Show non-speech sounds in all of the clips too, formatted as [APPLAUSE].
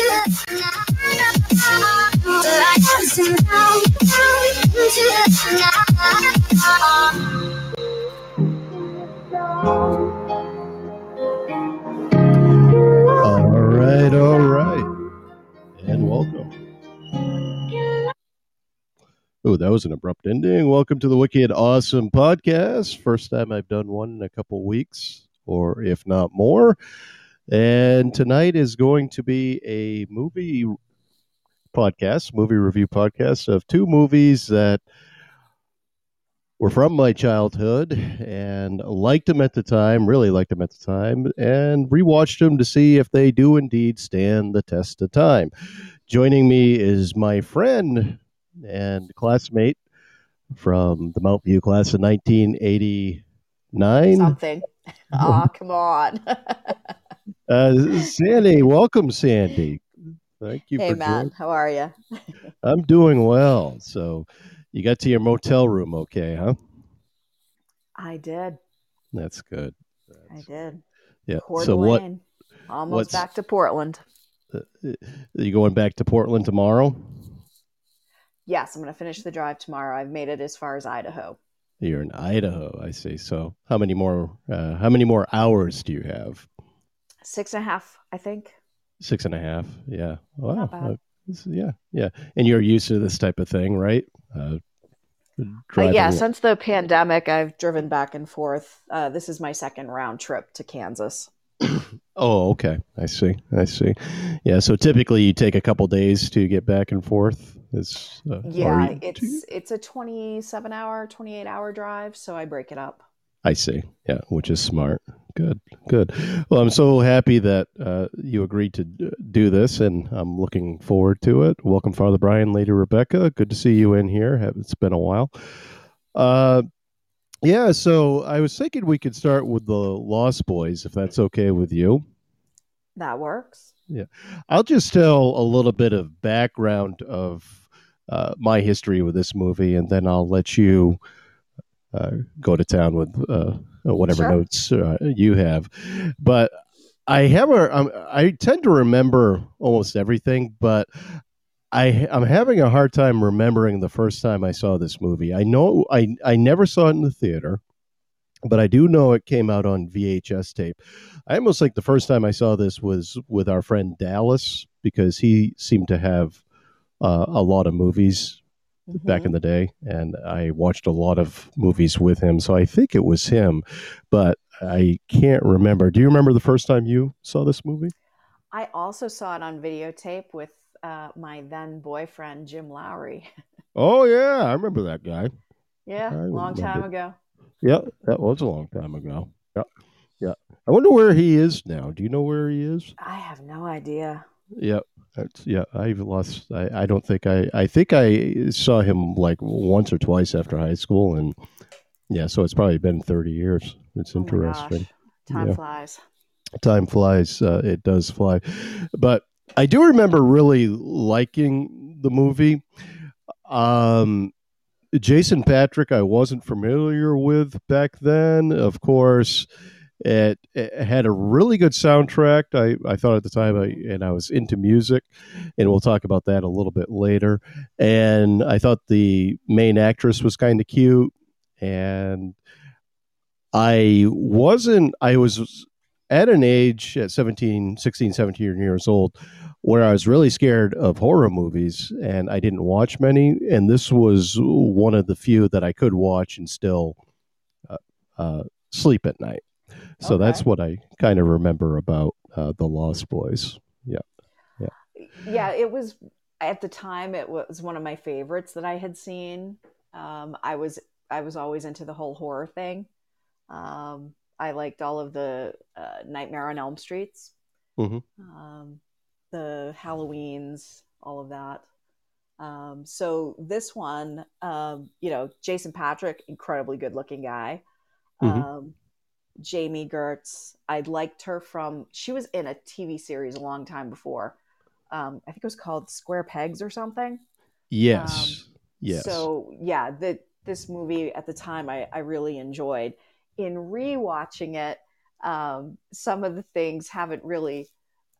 All right, all right. And welcome. Oh, that was an abrupt ending. Welcome to the Wicked Awesome Podcast. First time I've done one in a couple weeks, or if not more. And tonight is going to be a movie podcast, movie review podcast of two movies that were from my childhood and liked them at the time, really liked them at the time, and rewatched them to see if they do indeed stand the test of time. Joining me is my friend and classmate from the Mount View class of 1989. Something. [LAUGHS] Aw, come on. [LAUGHS] Uh, Sandy, welcome, Sandy. Thank you hey, Matt. joining. How are you? [LAUGHS] I'm doing well. So, you got to your motel room okay, huh? I did. That's good. I did. Yeah. So what? Almost what's- back to Portland. Are you going back to Portland tomorrow? Yes, I'm going to finish the drive tomorrow. I've made it as far as Idaho. You're in Idaho, I see. So, how many more? Uh, how many more hours do you have? Six and a half, I think. Six and a half. Yeah. Wow. Yeah. Yeah. And you're used to this type of thing, right? Uh, Uh, yeah, since the pandemic, I've driven back and forth. Uh, this is my second round trip to Kansas. [COUGHS] Oh, okay. I see. I see. Yeah. So typically, you take a couple days to get back and forth. It's uh, Yeah, it's it's a 27 hour, 28 hour drive, so I break it up. I see. Yeah, which is smart. Good, good. Well, I'm so happy that uh, you agreed to do this, and I'm looking forward to it. Welcome, Father Brian, Lady Rebecca. Good to see you in here. It's been a while. Uh, yeah, so I was thinking we could start with the Lost Boys, if that's okay with you. That works. Yeah, I'll just tell a little bit of background of uh, my history with this movie, and then I'll let you uh, go to town with uh, whatever Sure. notes uh, you have. But I have a, um, I tend to remember almost everything, but I, I'm having a hard time remembering the first time I saw this movie. I know I, I never saw it in the theater, but I do know it came out on VHS tape. I almost like the first time I saw this was with our friend Dallas because he seemed to have uh, a lot of movies back Mhm. in the day, and I watched a lot of movies with him. So I think it was him, but I can't remember. Do you remember the first time you saw this movie? I also saw it on videotape with uh, my then boyfriend Jim Lowry. Oh yeah, I remember that guy. yeah, I long time ago. Yeah, that was a long time ago. Yeah, yeah. I wonder where he is now. Do you know where he is? I have no idea. Yeah, yeah. I've lost. I, I don't think I. I think I saw him like once or twice after high school, and yeah, so it's probably been thirty years. It's Oh interesting. time Yeah. flies. Time flies. Uh, it does fly, but I do remember really liking the movie. Um, Jason Patric, I wasn't familiar with back then. Of course, it, it had a really good soundtrack. I, I thought at the time, I, and I was into music, and we'll talk about that a little bit later. And I thought the main actress was kind of cute, and I wasn't. I was at an age at 17, 16, 17 years old where I was really scared of horror movies and I didn't watch many. And this was one of the few that I could watch and still uh, uh, sleep at night. So that's what I kind of remember about uh, The Lost Boys. Yeah, Yeah. Yeah. it was at the time. It was one of my favorites that I had seen. Um, I was I was always into the whole horror thing. Um, I liked all of the uh, Nightmare on Elm Streets, Mhm. um, the Halloweens, all of that. Um, so this one, um, you know, Jason Patric, incredibly good looking guy. Mhm. Um, Jami Gertz, I liked her from. She was in a TV series a long time before. Um, I think it was called Square Pegs or something. Yes. yes. Um, So yeah, the, this movie at the time I, I really enjoyed. In rewatching it, um, some of the things haven't really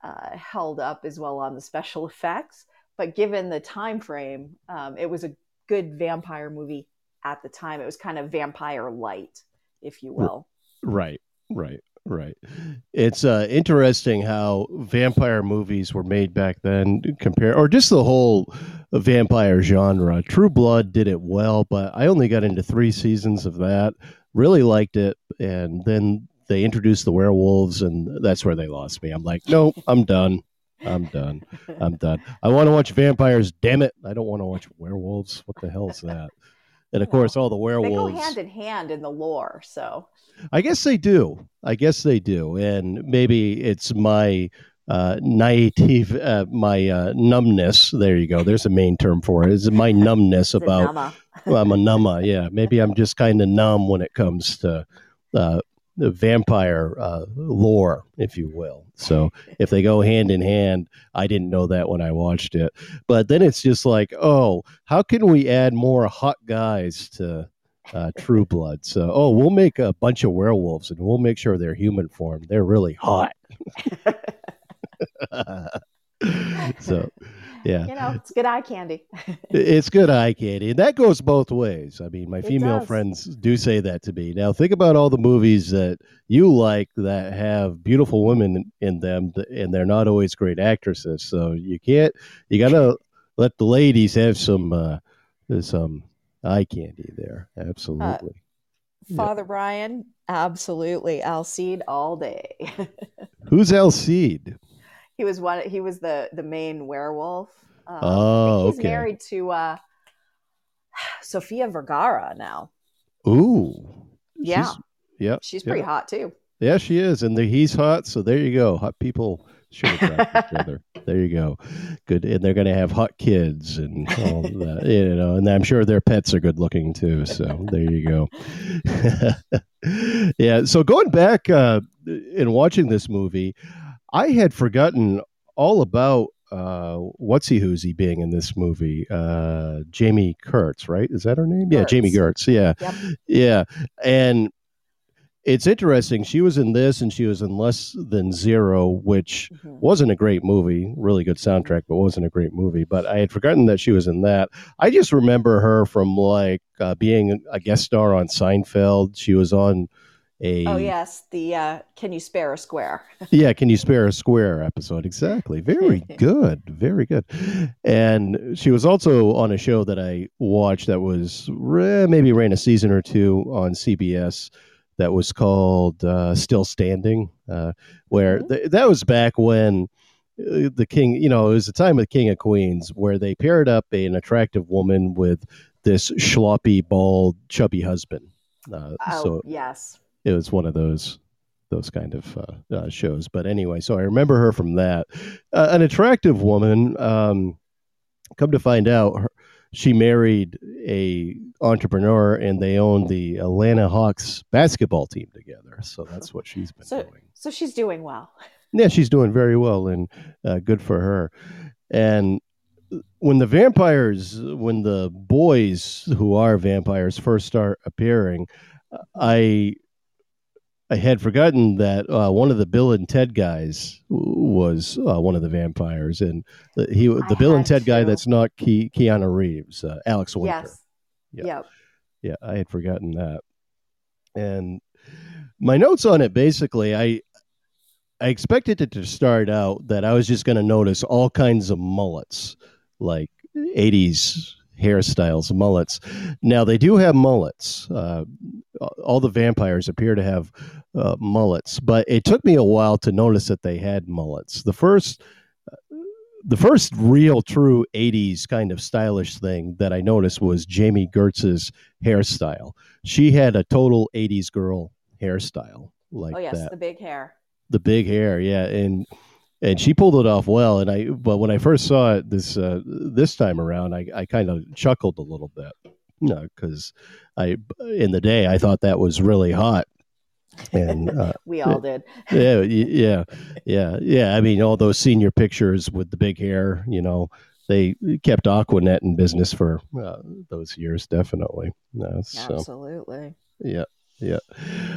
uh, held up as well on the special [LAUGHS] effects. But given the time frame, um, it was a good vampire movie at the time. It was kind of vampire light, if you will. Right, right, right. It's uh, interesting how vampire movies were made back then, compare or just the whole vampire genre. True Blood did it well, but I only got into three seasons of that. Really liked it, and then they introduced the werewolves, and that's where they lost me. I'm like, nope, I'm done. I'm done. I'm done. I want to watch vampires. Damn it! I don't want to watch werewolves. What the hell is that? And of course, all the werewolves they go hand in hand in the lore. So I guess they do. I guess they do. And maybe it's my uh, naive, uh, my uh, numbness. There you go. There's a main term for it. It's my [LAUGHS] numbness about. well, I'm a numma. Yeah, maybe I'm just kind of numb when it comes to uh, vampire uh, lore, if you will. So if they go hand in hand, I didn't know that when I watched it. But then it's just like, oh, how can we add more hot guys to uh, True Blood? So, oh, we'll make a bunch of werewolves and we'll make sure they're human form. They're really hot. [LAUGHS] [LAUGHS] so yeah. You know it's good eye candy. It's good eye candy and that goes both ways. I mean my female friends do say that to me. Now think about all the movies that you like that have beautiful women in them and they're not always great actresses. So you can't you gotta let the ladies have some uh some eye candy there. Absolutely. Uh, father yeah. brian absolutely. Alcide all day. [LAUGHS] Who's alcide he was one. He was the the main werewolf. Um, oh, he's okay. married to uh, Sofia Vergara now. Ooh, yeah, she's, yeah, she's pretty yeah. hot too. Yeah, she is, and the, he's hot. So there you go. Hot people should [LAUGHS] attract each other. There you go. Good, and they're going to have hot kids and all that, you know. And I'm sure their pets are good looking too. So there you go. [LAUGHS] yeah. So going back uh, and watching this movie, I had forgotten all about uh, what's he who's he being in this movie? Uh, Jami Gertz, right? Is that her name? Gertz. Yeah, Jami Gertz. Yeah, yep. yeah. And it's interesting. She was in this, and she was in Less Than Zero, which mm-hmm. wasn't a great movie. Really good soundtrack, but wasn't a great movie. But I had forgotten that she was in that. I just remember her from like uh, being a guest star on Seinfeld. She was on a oh yes the uh, can you spare a square? [LAUGHS] Yeah can you spare a square episode. Exactly. Very [LAUGHS] good. Very good. And she was also on a show that i watched that was maybe ran a season or two on cbs that was called uh, still standing uh, where mm-hmm. th- that was back when uh, the king you know it was the time of the king of queens where they paired up an attractive woman with this sloppy bald chubby husband. Uh, oh, so yes it was one of those those kind of uh, uh, shows. But anyway, so I remember her from that. Uh, an attractive woman. Um, come to find out, her, she married a entrepreneur, and they own the Atlanta Hawks basketball team together. So that's what she's been so, doing. So she's doing well. [LAUGHS] Yeah, she's doing very well, and uh, good for her. And when the vampires, when the boys who are vampires first start appearing, I I had forgotten that uh, one of the Bill and Ted guys was uh, one of the vampires, and the, he the I Bill and Ted to. guy that's not Ke- Keanu Reeves, uh, Alex Winter. Yes. Yeah. Yep. Yeah, I had forgotten that. And my notes on it basically, I I expected it to start out that I was just going to notice all kinds of mullets, like '80s hairstyles, mullets. Now they do have mullets. Uh, all the vampires appear to have uh, mullets, but it took me a while to notice that they had mullets. The first, the first real true '80s kind of stylish thing that I noticed was Jami Gertz's hairstyle. She had a total '80s girl hairstyle like oh yes, that. the big hair. The big hair, yeah, and and she pulled it off well. And I, but when I first saw it this uh, this time around, I, I kind of chuckled a little bit, you know, because I in the day I thought that was really hot. And uh, [LAUGHS] we all did. yeah, yeah, yeah, yeah. I mean, all those senior pictures with the big hair, you know, they kept Aqua Net in business for uh, those years, definitely. so, Absolutely. Yeah, yeah.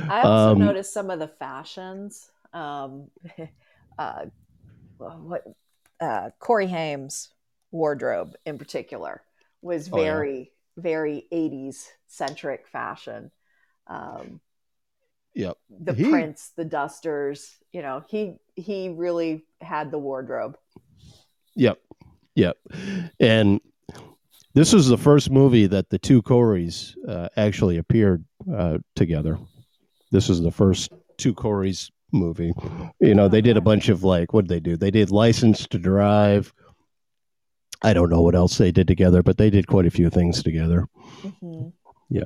I also um, noticed some of the fashions. Um, [LAUGHS] uh, what uh, Corey Haim's wardrobe in particular was Oh, yeah. very very 80s centric fashion. Um, Yep. the He- prints, the dusters, you know, he he really had the wardrobe. Yep. Yep. And this was the first movie that the two Coreys uh, actually appeared uh, together. This was the first two Coreys movie. You know, they did a bunch of like, what did they do? They did License to Drive. I don't know what else they did together, but they did quite a few things together. Mm-hmm. Yeah.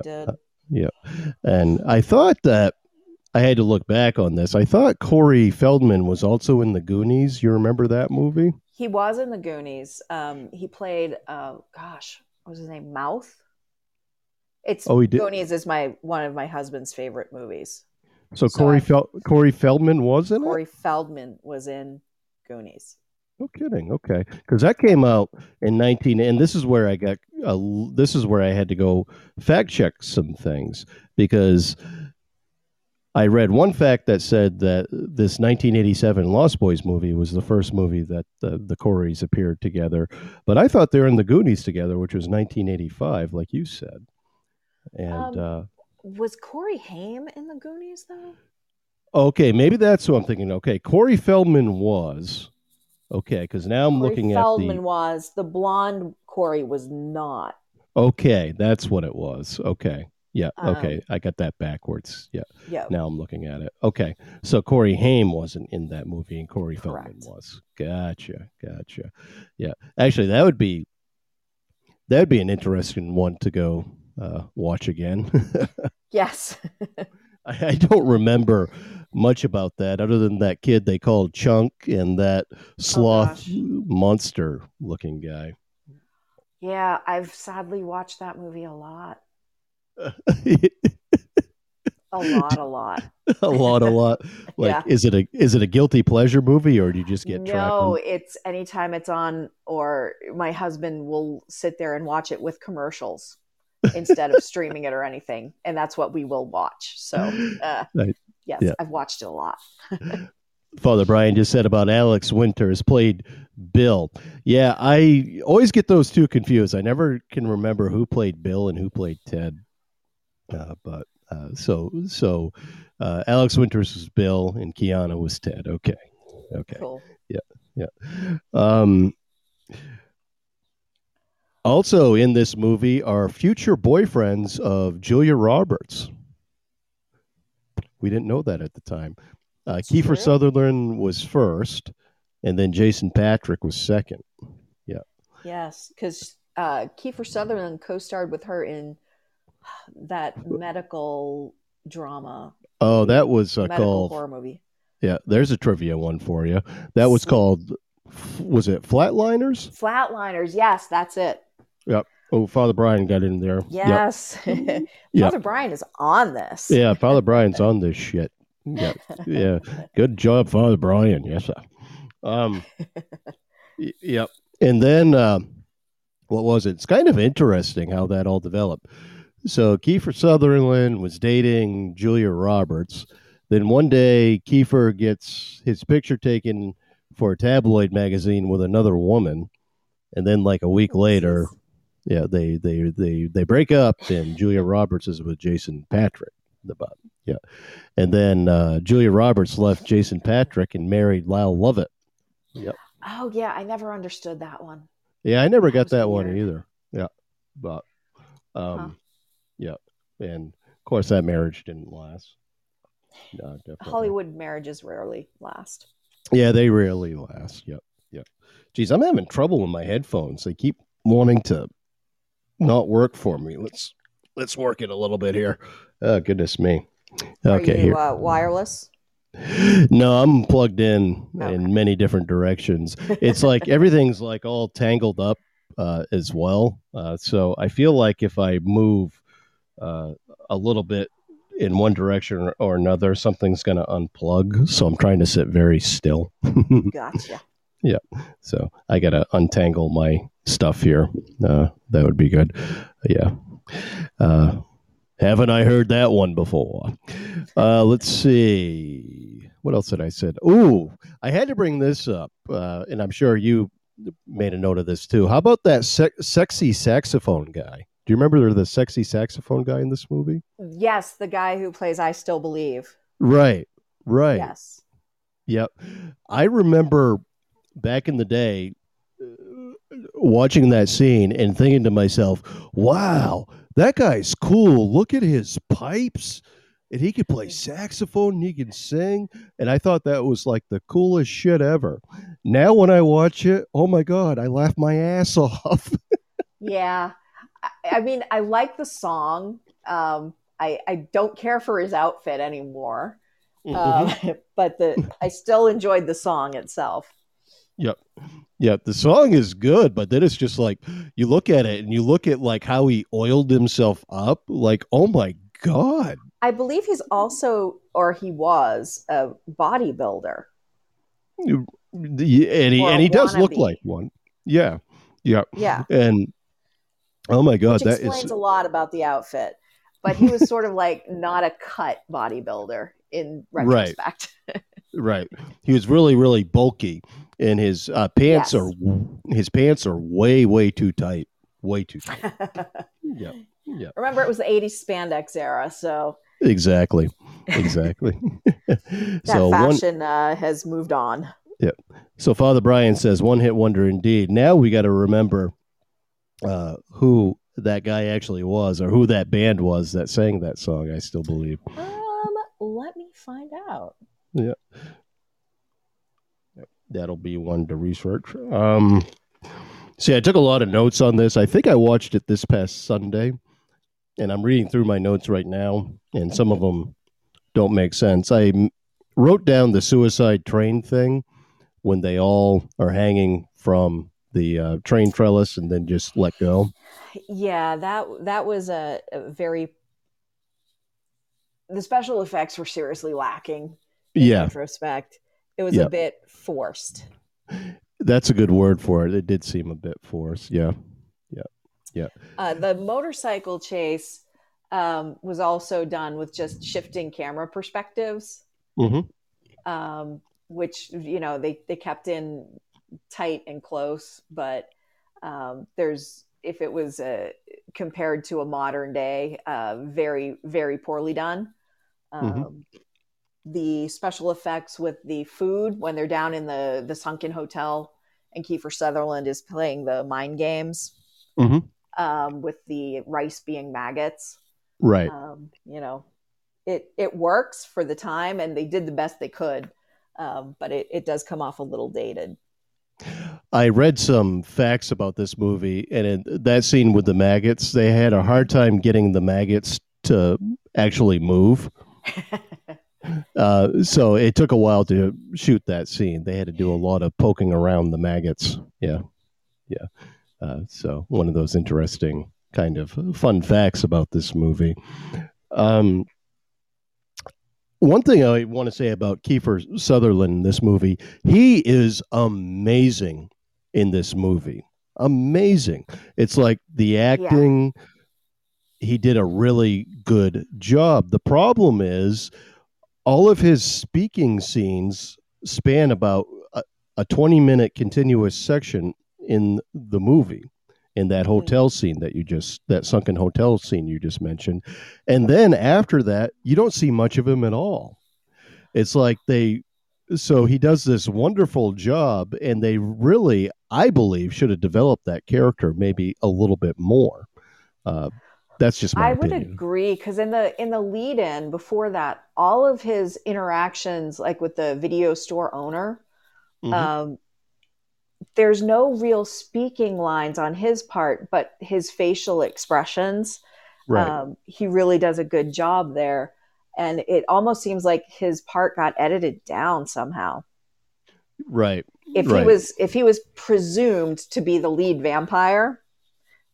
Did. And I thought that I had to look back on this. I thought Corey Feldman was also in the Goonies. You remember that movie? He was in the Goonies. Um, he played, uh, gosh, what was his name? Mouth. It's Oh, he did- Goonies is my one of my husband's favorite movies. So, So Corey Fel- Corey Feldman was in it. Corey Feldman was in Goonies. No kidding. Okay, because that came out in nineteen, and this is where I got. Uh, this is where I had to go fact check some things because I read one fact that said that this 1987 Lost Boys movie was the first movie that the, the Coreys appeared together, but I thought they were in the Goonies together, which was 1985, like you said. And Um, uh, Was Corey Haim in the Goonies though? okay, maybe that's who I'm thinking. Okay, Corey Feldman was okay because now I'm Corey looking Feldman at the. Feldman was the blonde. Corey was not. Okay, that's what it was. Okay. Yeah. Um, Okay. I got that backwards. Yeah. Yeah. Now I'm looking at it. Okay. So Corey Haim wasn't in that movie and Corey Feldman was. Gotcha. Gotcha. Yeah. Actually, that would be that would be an interesting one to go uh, watch again. [LAUGHS] Yes. I, I don't remember much about that other than that kid they called Chunk and that sloth gosh. monster looking guy. yeah, I've sadly watched that movie a lot. [LAUGHS] A lot, a lot. [LAUGHS] a lot, a lot. Like, Yeah. is it a is it a guilty pleasure movie, or do you just get no, trapped? it's anytime it's on, or my husband will sit there and watch it with commercials instead of streaming it or anything, and that's what we will watch. So, [GASPS] uh, Right. yes, Yeah. I've watched it a lot. [LAUGHS] Father Brian just said about Alex Winters played Bill. Yeah, I always get those two confused. I never can remember who played Bill and who played Ted. Uh, but uh, so so uh, Alex Winters was Bill and Keanu was Ted. Okay, okay. Cool. Yeah, yeah. Um, also in this movie are future boyfriends of Julia Roberts. We didn't know that at the time. Uh, That's Kiefer true. Sutherland was first, and then Jason Patric was second. Yeah. Yes, because uh, Kiefer Sutherland co-starred with her in that medical drama, Oh, that was uh, called. horror movie. Yeah, there's a trivia one for you. That was called. Was it Flatliners? Flatliners. Yes, that's it. Oh, Father Brian got in there. Yep. Yes. [LAUGHS] Father Brian is on this. Yeah, Father [LAUGHS] Brian's on this shit. Yeah, yeah. Good job, Father Brian. Yes, sir. Um, y- yep. And then, uh, what was it? It's kind of interesting how that all developed. So Kiefer Sutherland was dating Julia Roberts. Then one day, Kiefer gets his picture taken for a tabloid magazine with another woman, and then like a week later, yeah, they they they they break up, and Julia Roberts is with Jason Patric. The bot, yeah, and then uh, Julia Roberts left Jason Patric and married Lyle Lovett. Yep. Oh yeah, I never understood that one. Yeah, I never That got that one either. Yeah, but um, Huh. yeah, and of course that marriage didn't last. No, definitely. Hollywood marriages rarely last. Yeah, they rarely last. Yep, yep. Geez, I'm having trouble with my headphones. They keep wanting to not work for me. Let's let's work it a little bit here. Oh goodness me. Okay, Are you here. uh, wireless? No, I'm plugged in Okay. in many different directions. It's like [LAUGHS] everything's like all tangled up uh, as well. Uh, so I feel like if I move uh, a little bit in one direction or, or another, something's going to unplug. So I'm trying to sit very still. [LAUGHS] Gotcha. Yeah. So I got to untangle my stuff here. Uh, that would be good. Yeah. Uh, Haven't I heard that one before? Uh, let's see. What else did I said? Ooh, I had to bring this up, uh, and I'm sure you made a note of this too. How about that se- sexy saxophone guy? Do you remember the sexy saxophone guy in this movie? Yes, the guy who plays I Still Believe. Right, right. Yes. Yep. I remember back in the day watching that scene and thinking to myself, wow, that guy's cool. Look at his pipes. And he could play saxophone and he can sing. And I thought that was like the coolest shit ever. Now, when I watch it, oh my God, I laugh my ass [LAUGHS] off. yeah. I, mean, I like the song. Um, I, I don't care for his outfit anymore. Mm-hmm. Uh, [LAUGHS] but the I still enjoyed the song itself. Yep. Yeah, the song is good, but then it's just like you look at it and you look at like how he oiled himself up, like, oh my god. I believe he's also or he was a bodybuilder. And he and he does look like one. Yeah. Yeah. Yeah. And oh my god, Which that explains is... a lot about the outfit. But he was sort of like not a cut bodybuilder in retrospect. Right. [LAUGHS] right. He was really, really bulky, and his uh, pants yes. are his pants are way, way too tight. Way too tight. [LAUGHS] yeah. Yeah. Remember, it was the '80s spandex era, so exactly, exactly. [LAUGHS] [LAUGHS] that so fashion one, uh, has moved on. Yeah. So Father Brian says, "One hit wonder indeed." Now we got to remember uh, who that guy actually was, or who that band was that sang that song. I still believe. Uh, let me find out. Yeah. That'll be one to research. Um, see, I took a lot of notes on this. I think I watched it this past Sunday, and I'm reading through my notes right now, and some of them don't make sense. I wrote down the suicide train thing when they all are hanging from the uh, train trellis and then just let go. Yeah, that that was a, a very the special effects were seriously lacking. yeah. retrospect, it was a bit forced. That's a good word for it. It did seem a bit forced. Yeah, yeah, yeah. Uh, the motorcycle chase um, was also done with just shifting camera perspectives, mm-hmm. um, which you know they they kept in tight and close, but um, there's if it was uh, compared to a modern day, uh, very very poorly done. Mm-hmm. The special effects with the food when they're down in the the sunken hotel and Kiefer Sutherland is playing the mind games mm-hmm. um, with the rice being maggots. Right. Um, you know, it it works for the time, and they did the best they could, um, but it, it does come off a little dated. I read some facts about this movie, and in that scene with the maggots, they had a hard time getting the maggots to actually move. [LAUGHS] uh, so it took a while to shoot that scene. They had to do a lot of poking around the maggots. Yeah, yeah. Uh, so one of those interesting kind of fun facts about this movie. Um, one thing I want to say about Kiefer Sutherland in this movie, he is amazing in this movie. Amazing. It's like the acting. Yeah he did a really good job. The problem is all of his speaking scenes span about a, a 20 minute continuous section in the movie in that hmm. hotel scene that you just that sunken hotel scene you just mentioned. And then after that you don't see much of him at all. It's like they so he does this wonderful job and they really i believe should have developed that character maybe a little bit more. Uh, that's just I opinion. would agree because in the in the lead in before that, all of his interactions, like with the video store owner, mm-hmm. um, there's no real speaking lines on his part, but his facial expressions. Right. Um, he really does a good job there, and it almost seems like his part got edited down somehow. Right. If right. he was if he was presumed to be the lead vampire,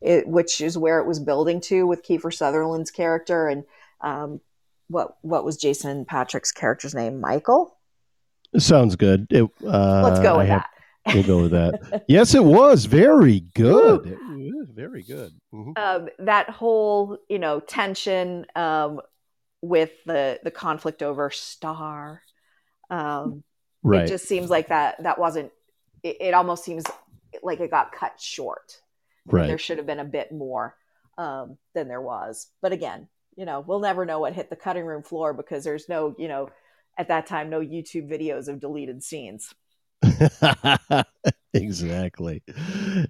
it, which is where it was building to with Kiefer Sutherland's character and um, what what was Jason Patric's character's name? Michael. Sounds good. It, uh, Let's go with have, that. We'll go with that. yes, it was very good. very good. Mm-hmm. Um, that whole, you know, tension um, with the the conflict over Star. Um, right. It just seems like that that wasn't. It almost seems like it got cut short. Right. There should have been a bit more um, than there was. But again, you know, we'll never know what hit the cutting room floor because there's no, you know, at that time, no YouTube videos of deleted scenes. [LAUGHS] exactly.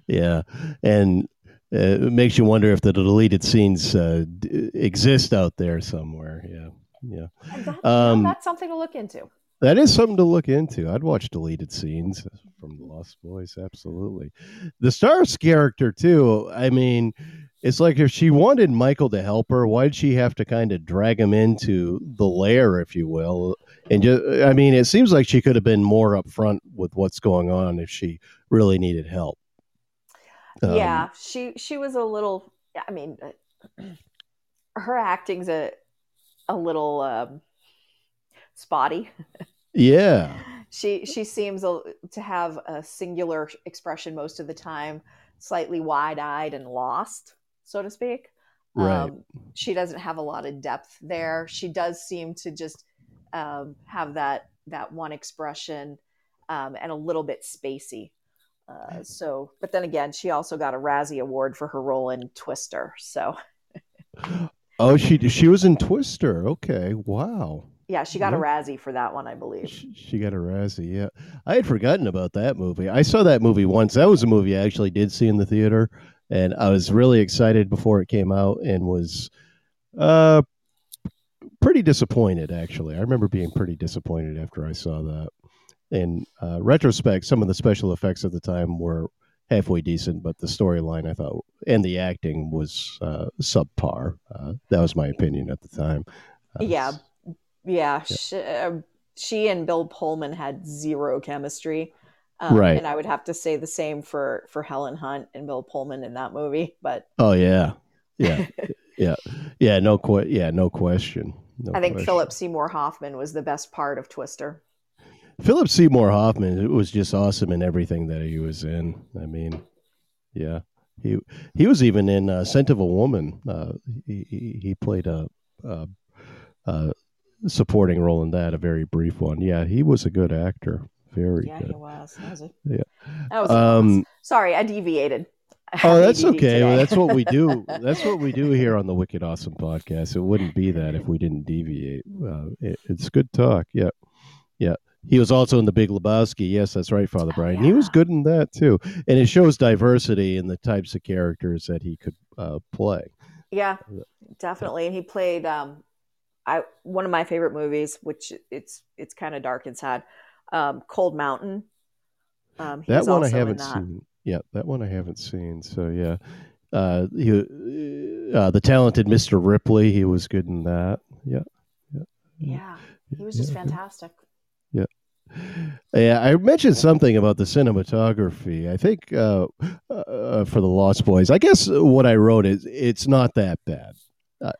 Yeah. And uh, it makes you wonder if the deleted scenes uh, d- exist out there somewhere. Yeah. Yeah. That, um, that's something to look into. That is something to look into. I'd watch deleted scenes from Lost Boys. Absolutely. The Stars character, too. I mean, it's like if she wanted Michael to help her, why'd she have to kind of drag him into the lair, if you will? And just, I mean, it seems like she could have been more upfront with what's going on if she really needed help. Um, yeah, she she was a little. I mean, [CLEARS THROAT] her acting's a a little um, spotty. Yeah, she she seems a, to have a singular expression most of the time, slightly wide eyed and lost so to speak. Right. Um, she doesn't have a lot of depth there. She does seem to just um, have that that one expression um, and a little bit spacey. Uh, so, but then again, she also got a Razzie Award for her role in Twister. So, [GASPS] oh, she she was in Twister. Okay, wow. Yeah, she got a Razzie for that one, I believe. She, she, got a Razzie. Yeah, I had forgotten about that movie. I saw that movie once. That was a movie I actually did see in the theater and I was really excited before it came out and was uh, pretty disappointed. Actually, I remember being pretty disappointed after I saw that. In uh, retrospect, some of the special effects at the time were halfway decent, but the storyline I thought and the acting was uh, subpar. Uh, that was my opinion at the time. Uh, yeah, yeah. yeah. She, uh, she, and Bill Pullman had zero chemistry. Um, right. And I would have to say the same for for Helen Hunt and Bill Pullman in that movie. But oh yeah, yeah, [LAUGHS] yeah, yeah. No que- Yeah, no question. No I think question. Philip Seymour Hoffman was the best part of Twister. Philip Seymour Hoffman it was just awesome in everything that he was in. I mean, yeah, he he was even in uh, Scent of a Woman. Uh, he he played a, a, a supporting role in that, a very brief one. Yeah, he was a good actor. Very yeah, good. he was. That was a, yeah. That was um, Sorry, I deviated. [LAUGHS] oh, that's okay. Well, that's what we do. [LAUGHS] That's what we do here on the Wicked Awesome podcast. It wouldn't be that if we didn't deviate. Uh, it, it's good talk. Yeah, yeah. He was also in the Big Lebowski. Yes, that's right, Father oh, Brian. Oh, yeah. He was good in that too, and it shows diversity in the types of characters that he could uh, play. Yeah, definitely. And he played um, I one of my favorite movies, which it's it's kind of dark and sad um, Cold Mountain. Um, that one I haven't seen. Yeah, that one I haven't seen. So yeah, uh, he, uh, the talented Mr. Ripley, he was good in that. Yeah, yeah, yeah. He was just yeah. fantastic. Yeah. Yeah, I mentioned something about the cinematography. I think uh, uh, for the Lost Boys, I guess what I wrote is it's not that bad.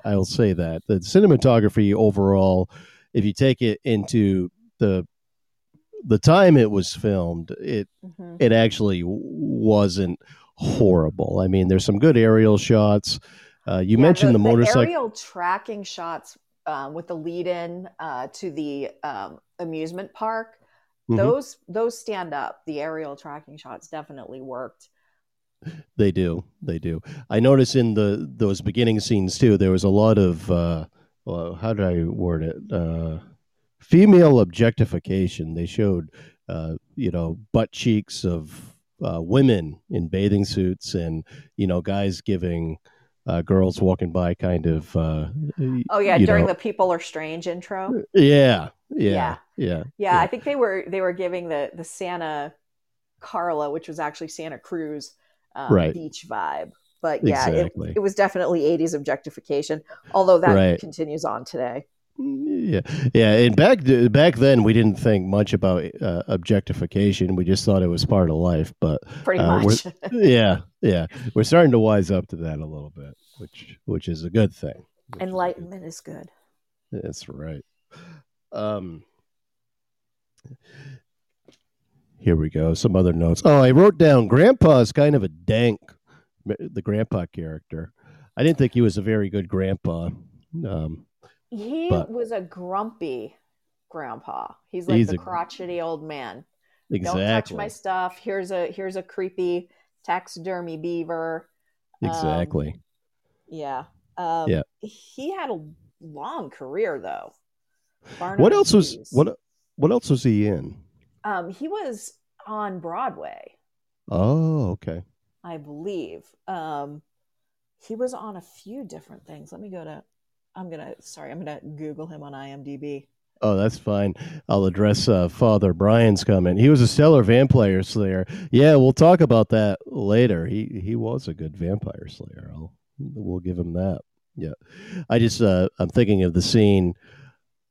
I, will say that the cinematography overall, if you take it into the the time it was filmed, it mm-hmm. it actually wasn't horrible. I mean, there's some good aerial shots. Uh, you yeah, mentioned the, the motorcycle aerial tracking shots um, with the lead in uh, to the um, amusement park. Mm-hmm. Those those stand up. The aerial tracking shots definitely worked. They do. They do. I notice in the those beginning scenes too. There was a lot of uh, well, how did I word it? Uh, female objectification. They showed, uh, you know, butt cheeks of uh, women in bathing suits, and you know, guys giving uh, girls walking by kind of. Uh, oh yeah, during know. the "People Are Strange" intro. Yeah, yeah, yeah, yeah, yeah. I think they were they were giving the the Santa Carla, which was actually Santa Cruz, um, right. beach vibe. But yeah, exactly. it, it, was definitely 80s objectification, although that right. continues on today. Yeah, yeah, and back back then we didn't think much about uh, objectification. We just thought it was part of life. But pretty uh, much, [LAUGHS] yeah, yeah, we're starting to wise up to that a little bit, which which is a good thing. Enlightenment is good. That's right. Um, here we go. Some other notes. Oh, I wrote down Grandpa's kind of a dank, the Grandpa character. I didn't think he was a very good Grandpa. Um, he but- was a grumpy grandpa. He's like He's the a- crotchety old man. exactly. Don't touch my stuff. Here's a here's a creepy taxidermy beaver. Um, exactly. Yeah. Um, Yeah. He had a long career though. what else was what what else was he in? Um, he was on Broadway, Oh, okay. I believe. Um, he was on a few different things. Let me go to. I'm gonna. Sorry, I'm gonna Google him on IMDb. Oh, that's fine. I'll address uh, Father Brian's comment. He was a stellar vampire slayer. Yeah, we'll talk about that later. He he was a good vampire slayer. I'll we'll give him that. Yeah, I just uh, I'm thinking of the scene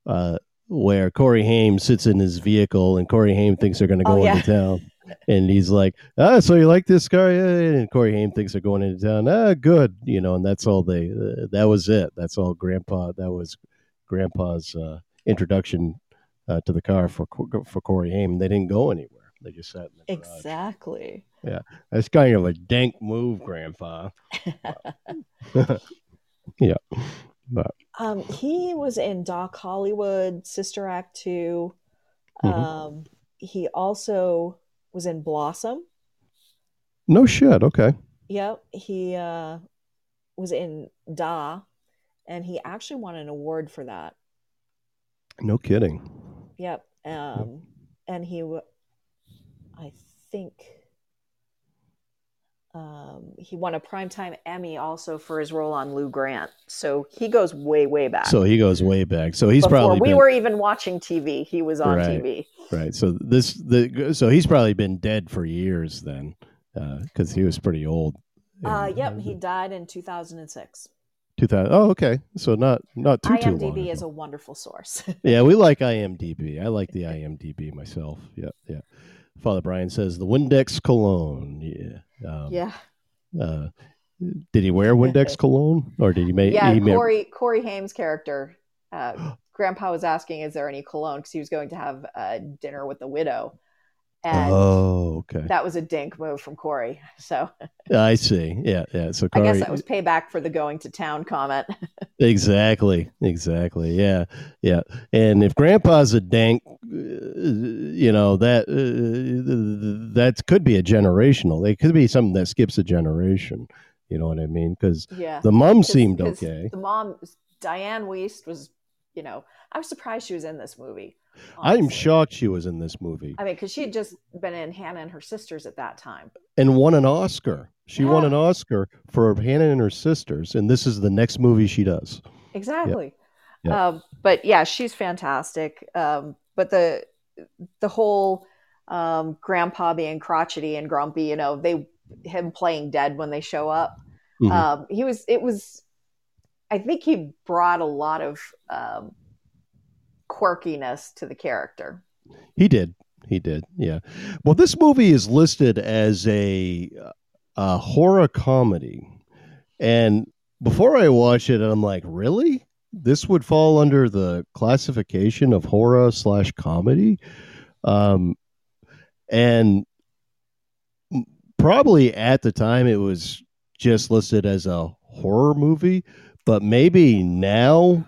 uh, where Corey Haim sits in his vehicle and Corey Haim thinks they're going to go Oh, yeah. into town. And he's like, ah, so you like this car? And Corey Haim thinks they're going into town. Ah, good. You know, and that's all they, uh, that was it. That's all Grandpa, that was Grandpa's uh, introduction uh, to the car for for Corey Haim. They didn't go anywhere. They just sat in the garage. Exactly. Yeah. That's kind of a dank move, Grandpa. [LAUGHS] [LAUGHS] yeah. But Um, he was in Doc Hollywood, Sister Act 2. Mhm. Um, he also was in Blossom. no shit. Okay. Yep. He uh, was in Da, and he actually won an award for that. No kidding. Yep. Um, and he, w- I think, um, he won a primetime Emmy also for his role on Lou Grant. So he goes way, way back. So he goes way back. So he's Before probably we been, were even watching TV, he was on Right. TV. right. So this the so he's probably been dead for years then, because he was pretty old. Uh, yep, he died in 2006. 2000. Oh, okay. So not not too too long. IMDb is ago. a wonderful source. [LAUGHS] yeah, we like IMDb. I like the IMDb myself. Yeah, yeah. Father Brian says the Windex cologne. Yeah. Um, yeah, Uh, did he wear [LAUGHS] Windex cologne, or did he make? yeah. he Corey Corey Haim's character, uh, Grandpa was asking, "Is there any cologne?" Because he was going to have uh, dinner with the widow, and oh, okay. that was a dink move from Corey. So I see. Yeah, yeah. So I guess that was payback for the going to town comment. [LAUGHS] exactly, exactly. Yeah, yeah. And if Grandpa's a dank, uh, you know that uh, that could be a generational. It could be something that skips a generation. You know what I mean? Because yeah, the mom 'Cause- seemed 'cause okay. The mom, Diane Wiest, was, you know, I was surprised she was in this movie. I'm shocked she was in this movie I mean, because she had just been in Hannah and her sisters at that time. and won an Oscar. She won an Oscar for Hannah and her sisters, and this is the next movie she does. Exactly. Yeah. Um, but yeah, she's fantastic. Um, but the the whole um, grandpa being crotchety and grumpy, you know, they him playing dead when they show up. Mhm. Um, he was. It was. I think he brought a lot of um, quirkiness to the character. He did. He did. Yeah. Well, this movie is listed as a, a horror comedy, and before I watch it, I'm like, really? This would fall under the classification of horror slash comedy, um, and probably at the time it was just listed as a horror movie, but maybe now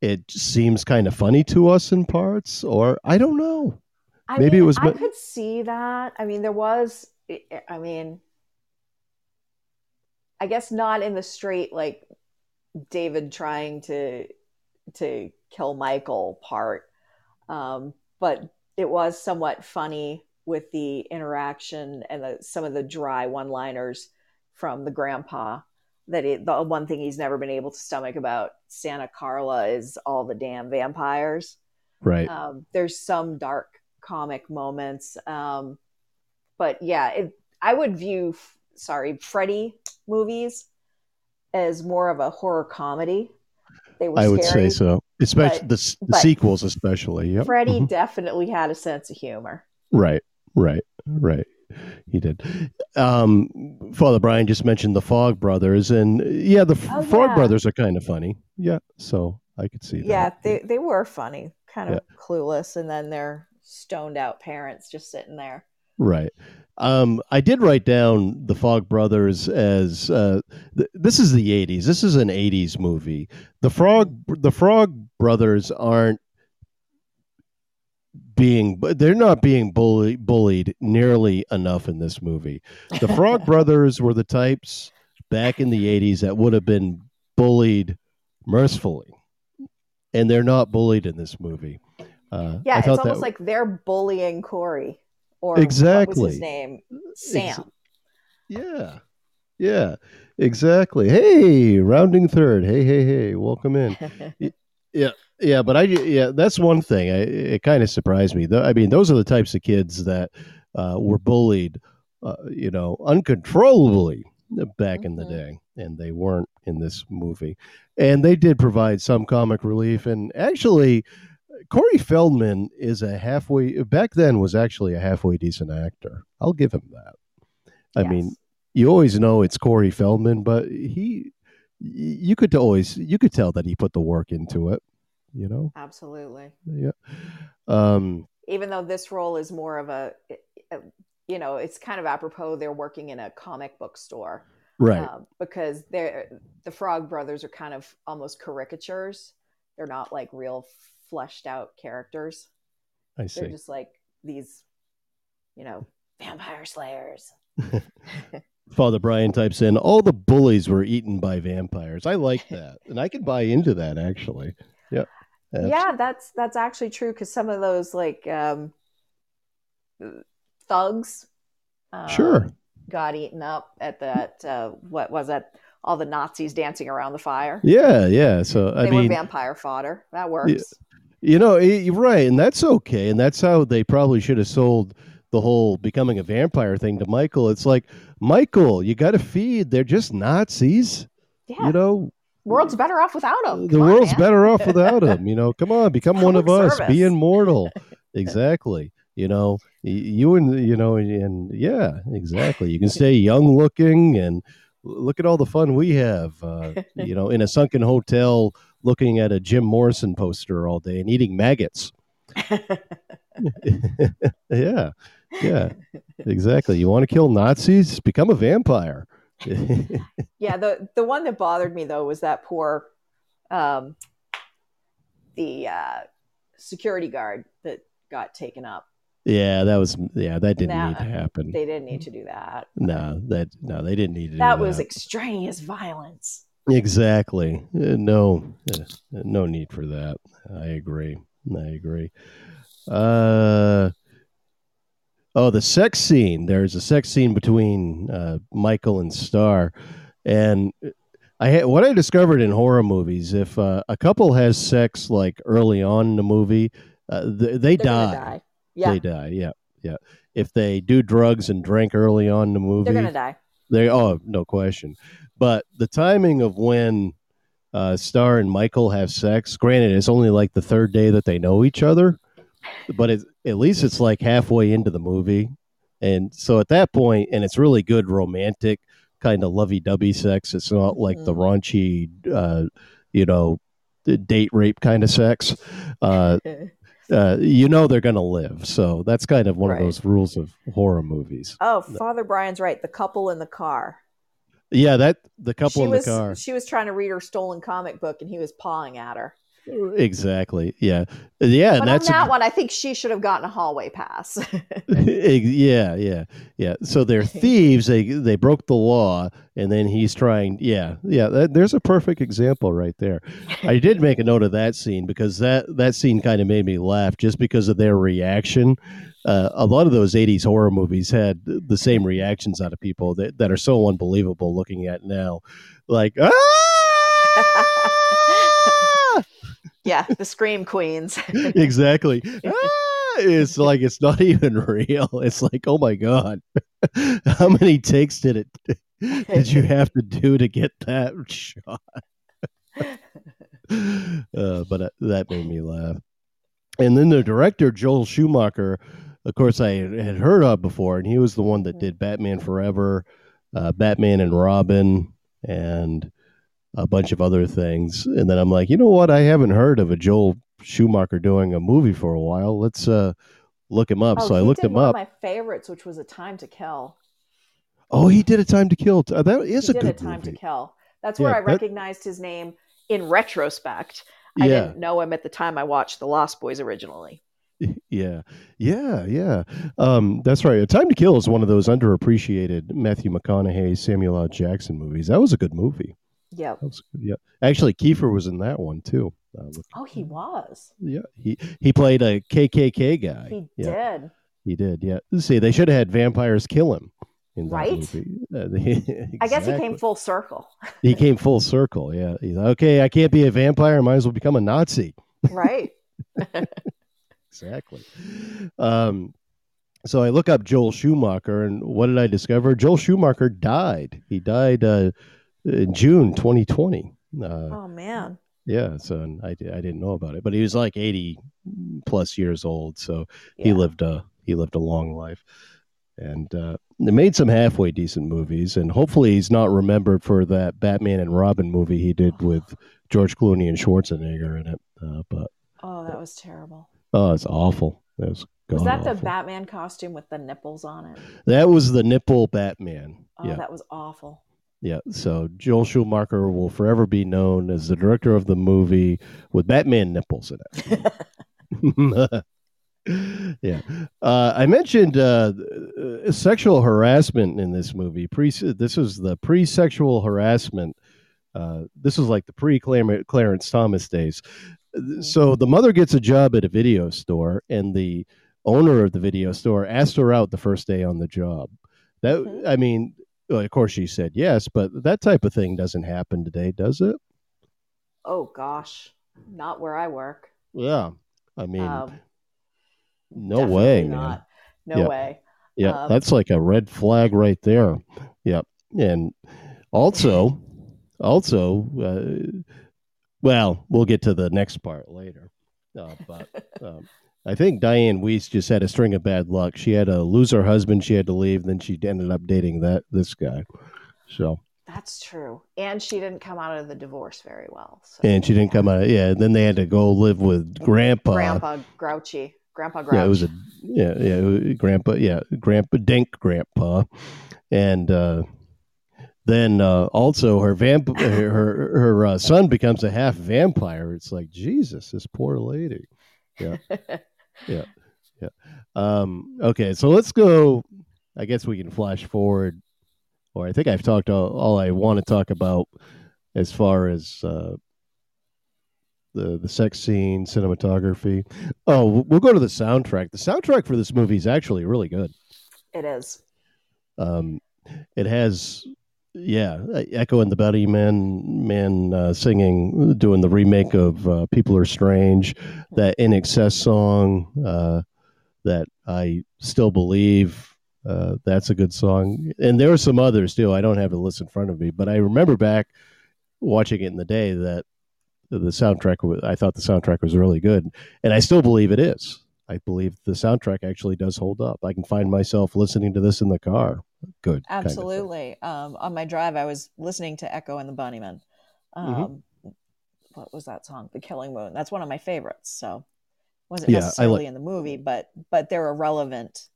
it seems kind of funny to us in parts, or I don't know. I Maybe mean, it was I could see that. I mean, there was. I mean, I guess not in the straight like David trying to to kill Michael part, um, but it was somewhat funny with the interaction and the, some of the dry one-liners from the grandpa. That it, the one thing he's never been able to stomach about Santa Carla is all the damn vampires Right. um, there's some dark comic moments um, but yeah it, i would view sorry freddy movies as more of a horror comedy they were I would scary. say so, especially but- the, the sequels, especially. Yep. freddy Mhm. definitely had a sense of humor Right. Right. Right. [LAUGHS] He did. Um, Father Brian just mentioned the Frog Brothers, and yeah, the Oh, Frog yeah. Brothers are kind of funny. Yeah, so I could see that. yeah they, they were funny kind of clueless and then their stoned out parents just sitting there. Right. Um, I did write down the Frog Brothers as uh, th- this is the '80s. This is an '80s movie. The Frog the Frog Brothers aren't being they're not being bully, bullied nearly enough in this movie. The Frog [LAUGHS] Brothers were the types back in the '80s that would have been bullied mercifully, and they're not bullied in this movie. Uh, yeah, I it's almost that- like they're bullying Corey or what was Exactly. his name? Sam. Yeah. Yeah. Exactly. Hey, rounding third. Hey, hey, hey. Welcome in. [LAUGHS] Yeah, but I yeah, that's one thing. I, it kind of surprised me. I mean, those are the types of kids that uh, were bullied, uh, you know, uncontrollably back in the Mhm. day, and they weren't in this movie. And they did provide some comic relief. And actually, Corey Feldman is a halfway back then was actually a halfway decent actor. I'll give him that. I mean, you always know it's Corey Feldman, but he, you could always, you could tell that he put the work into it. You know, absolutely. yeah. Um, Even though this role is more of a, you know, it's kind of apropos. They're working in a comic book store, right. um, because they're the Frog Brothers are kind of almost caricatures. They're not like real fleshed out characters. I see They're just like these, you know, vampire slayers. [LAUGHS] [LAUGHS] Father Brian types in, all the bullies were eaten by vampires. I like that, and I can buy into that actually. Yeah. Yeah that's that's actually true because some of those like um thugs um, Sure. got eaten up at that uh what was that all the nazis dancing around the fire Yeah. Yeah. So I they were mean, vampire fodder that works You know, you're right, and that's okay, and that's how they probably should have sold the whole becoming a vampire thing to Michael. It's like, Michael, you got to feed. They're just Nazis, yeah you know. World's better off without them the world's better off [LAUGHS] without them. You know, come on, become one of us. Be immortal. [LAUGHS] exactly. You know, you and you know, and, and yeah, exactly. You can stay young looking and look at all the fun we have. Uh, [LAUGHS] you know, in a sunken hotel, looking at a Jim Morrison poster all day and eating maggots. yeah, yeah, exactly. You want to kill Nazis? Become a vampire. Yeah the the one that bothered me though was that poor um the uh security guard that got taken up yeah, that was yeah, that didn't Nah, need to happen. they didn't need to do that No, that no, they didn't need to. that was that. extraneous violence exactly Uh, no, uh, no need for that. I agree. I agree. Uh, oh, the sex scene. There's a sex scene between uh, Michael and Star, and I had, what I discovered in horror movies: if uh, a couple has sex like early on in the movie, uh, th- they They're die. die. Yeah, They die. Yeah, yeah. If they do drugs and drink early on in the movie, they're gonna die. they oh no question, but the timing of when uh, Star and Michael have sex, granted, it's only like the third day that they know each other, but it, at least it's like halfway into the movie, and so at that point, and it's really good romantic kind of lovey-dovey sex. It's not like the raunchy, uh, you know, date rape kind of sex. Uh, [LAUGHS] uh, you know they're going to live, so that's kind of one Right. of those rules of horror movies. oh, Father Brian's right. The couple in the car. Yeah, that the couple she in was the car. she was trying to read her stolen comic book, and he was pawing at her. Exactly. Yeah. Yeah. But and that's on that a, one, I think she should have gotten a hallway pass. [LAUGHS] yeah, yeah, yeah. So they're thieves. They they broke the law, and then he's trying. Yeah, yeah. That, there's a perfect example right there. I did [LAUGHS] make a note of that scene because that that scene kind of made me laugh just because of their reaction. Uh, a lot of those '80s horror movies had the same reactions out of people that, that are so unbelievable looking at now, like ah! Yeah, the scream queens. [LAUGHS] exactly. [LAUGHS] Ah! It's like it's not [LAUGHS] even real. It's like, oh my god, how many takes did it did you have to do to get that shot? uh, but uh, that made me laugh. And then the director Joel Schumacher, of course, I had heard of before, and he was the one that did Batman Forever, uh, Batman and Robin, and a bunch of other things. And then I'm like, you know what? I haven't heard of a Joel Schumacher doing a movie for a while. Let's uh, look him up. Oh, so I looked him one up. Of my favorites, which was A Time to Kill. Oh, he did a Time to Kill. Uh, That is he a did good A Time movie. to Kill. That's Yeah, where I that- recognized his name in retrospect. I Yeah. didn't know him at the time I watched The Lost Boys originally. [LAUGHS] Yeah, yeah, yeah. Um, that's right. A Time to Kill is one of those underappreciated Matthew McConaughey, Samuel L. Jackson movies. That was a good movie. Yep. That was good. Yeah, actually, Kiefer was in that one too. Uh, Oh, he was. yeah, he he played a KKK guy. He yeah, did. he did. Yeah. See, they should have had vampires kill him. In that Right? movie. Uh, they- [LAUGHS] I guess he came full circle. He came full circle. Yeah. He's okay. I can't be a vampire. I might as well become a Nazi. right. [LAUGHS] Exactly. Um, so I look up Joel Schumacher, and what did I discover? Joel Schumacher died. He died uh, in June 2020. Uh, Oh man. yeah, so and I, I didn't know about it, but he was like 80 plus years old, so he lived a he lived a long life, and uh, made some halfway decent movies, and hopefully he's not remembered for that Batman and Robin movie he did with George Clooney and Schwarzenegger in it. Uh, but Oh, that was terrible. oh, it's awful. That was, Was that the. Batman costume with the nipples on it? That was the nipple Batman. Oh, yeah, that was awful. Yeah. So Joel Schumacher will forever be known as the director of the movie with Batman nipples in it. [LAUGHS] yeah, uh, I mentioned uh, uh, sexual harassment in this movie. Pre, this is the pre-sexual harassment. Uh, this was like the pre-Clarence Thomas days. So the mother gets a job at a video store, and the owner of the video store asked her out the first day on the job. That Mhm. I mean, well, of course she said yes, but that type of thing doesn't happen today, does it? Oh gosh, not where I work. Yeah, I mean, Um, no way, definitely man. No Yeah. way. Yeah, Um, that's like a red flag right there. Yep. And also, also, uh, well, we'll get to the next part later. Uh, but [LAUGHS] um, I think Diane Wiest just had a string of bad luck. She had to lose her husband. She had to leave. Then she ended up dating that this guy. So, That's true. And she didn't come out of the divorce very well. So. and she didn't come out. Yeah. Then they had to go live with Grandpa. Grandpa Grouchy. Grandpa Grouch. Yeah, it was a yeah, yeah, grandpa, yeah, grandpa Dink grandpa. And uh then uh also her vamp her her, her uh, son becomes a half vampire. It's like Jesus, this poor lady. [LAUGHS] Um okay, so let's go I guess we can flash forward or I think I've talked all, all I want to talk about as far as uh the the sex scene, cinematography. Oh, we'll go to the soundtrack. The soundtrack for this movie is actually really good. it is. Um, it has, yeah, Echo and the Bunnymen men uh, singing, doing the remake of uh, "People Are Strange," that "INXS" song uh, that I still believe. Uh, that's a good song, and there are some others too. I don't have the list in front of me, but I remember back watching it in the day that the soundtrack. wa- I thought the soundtrack was really good, and I still believe it is. I believe the soundtrack actually does hold up. I can find myself listening to this in the car. Good, kind of. Absolutely. um, on my drive, I was listening to Echo and the Bunnymen. Mm-hmm. Um, What was that song? The Killing Moon. That's one of my favorites. So wasn't Yeah, necessarily like- in the movie, but but they're a relevant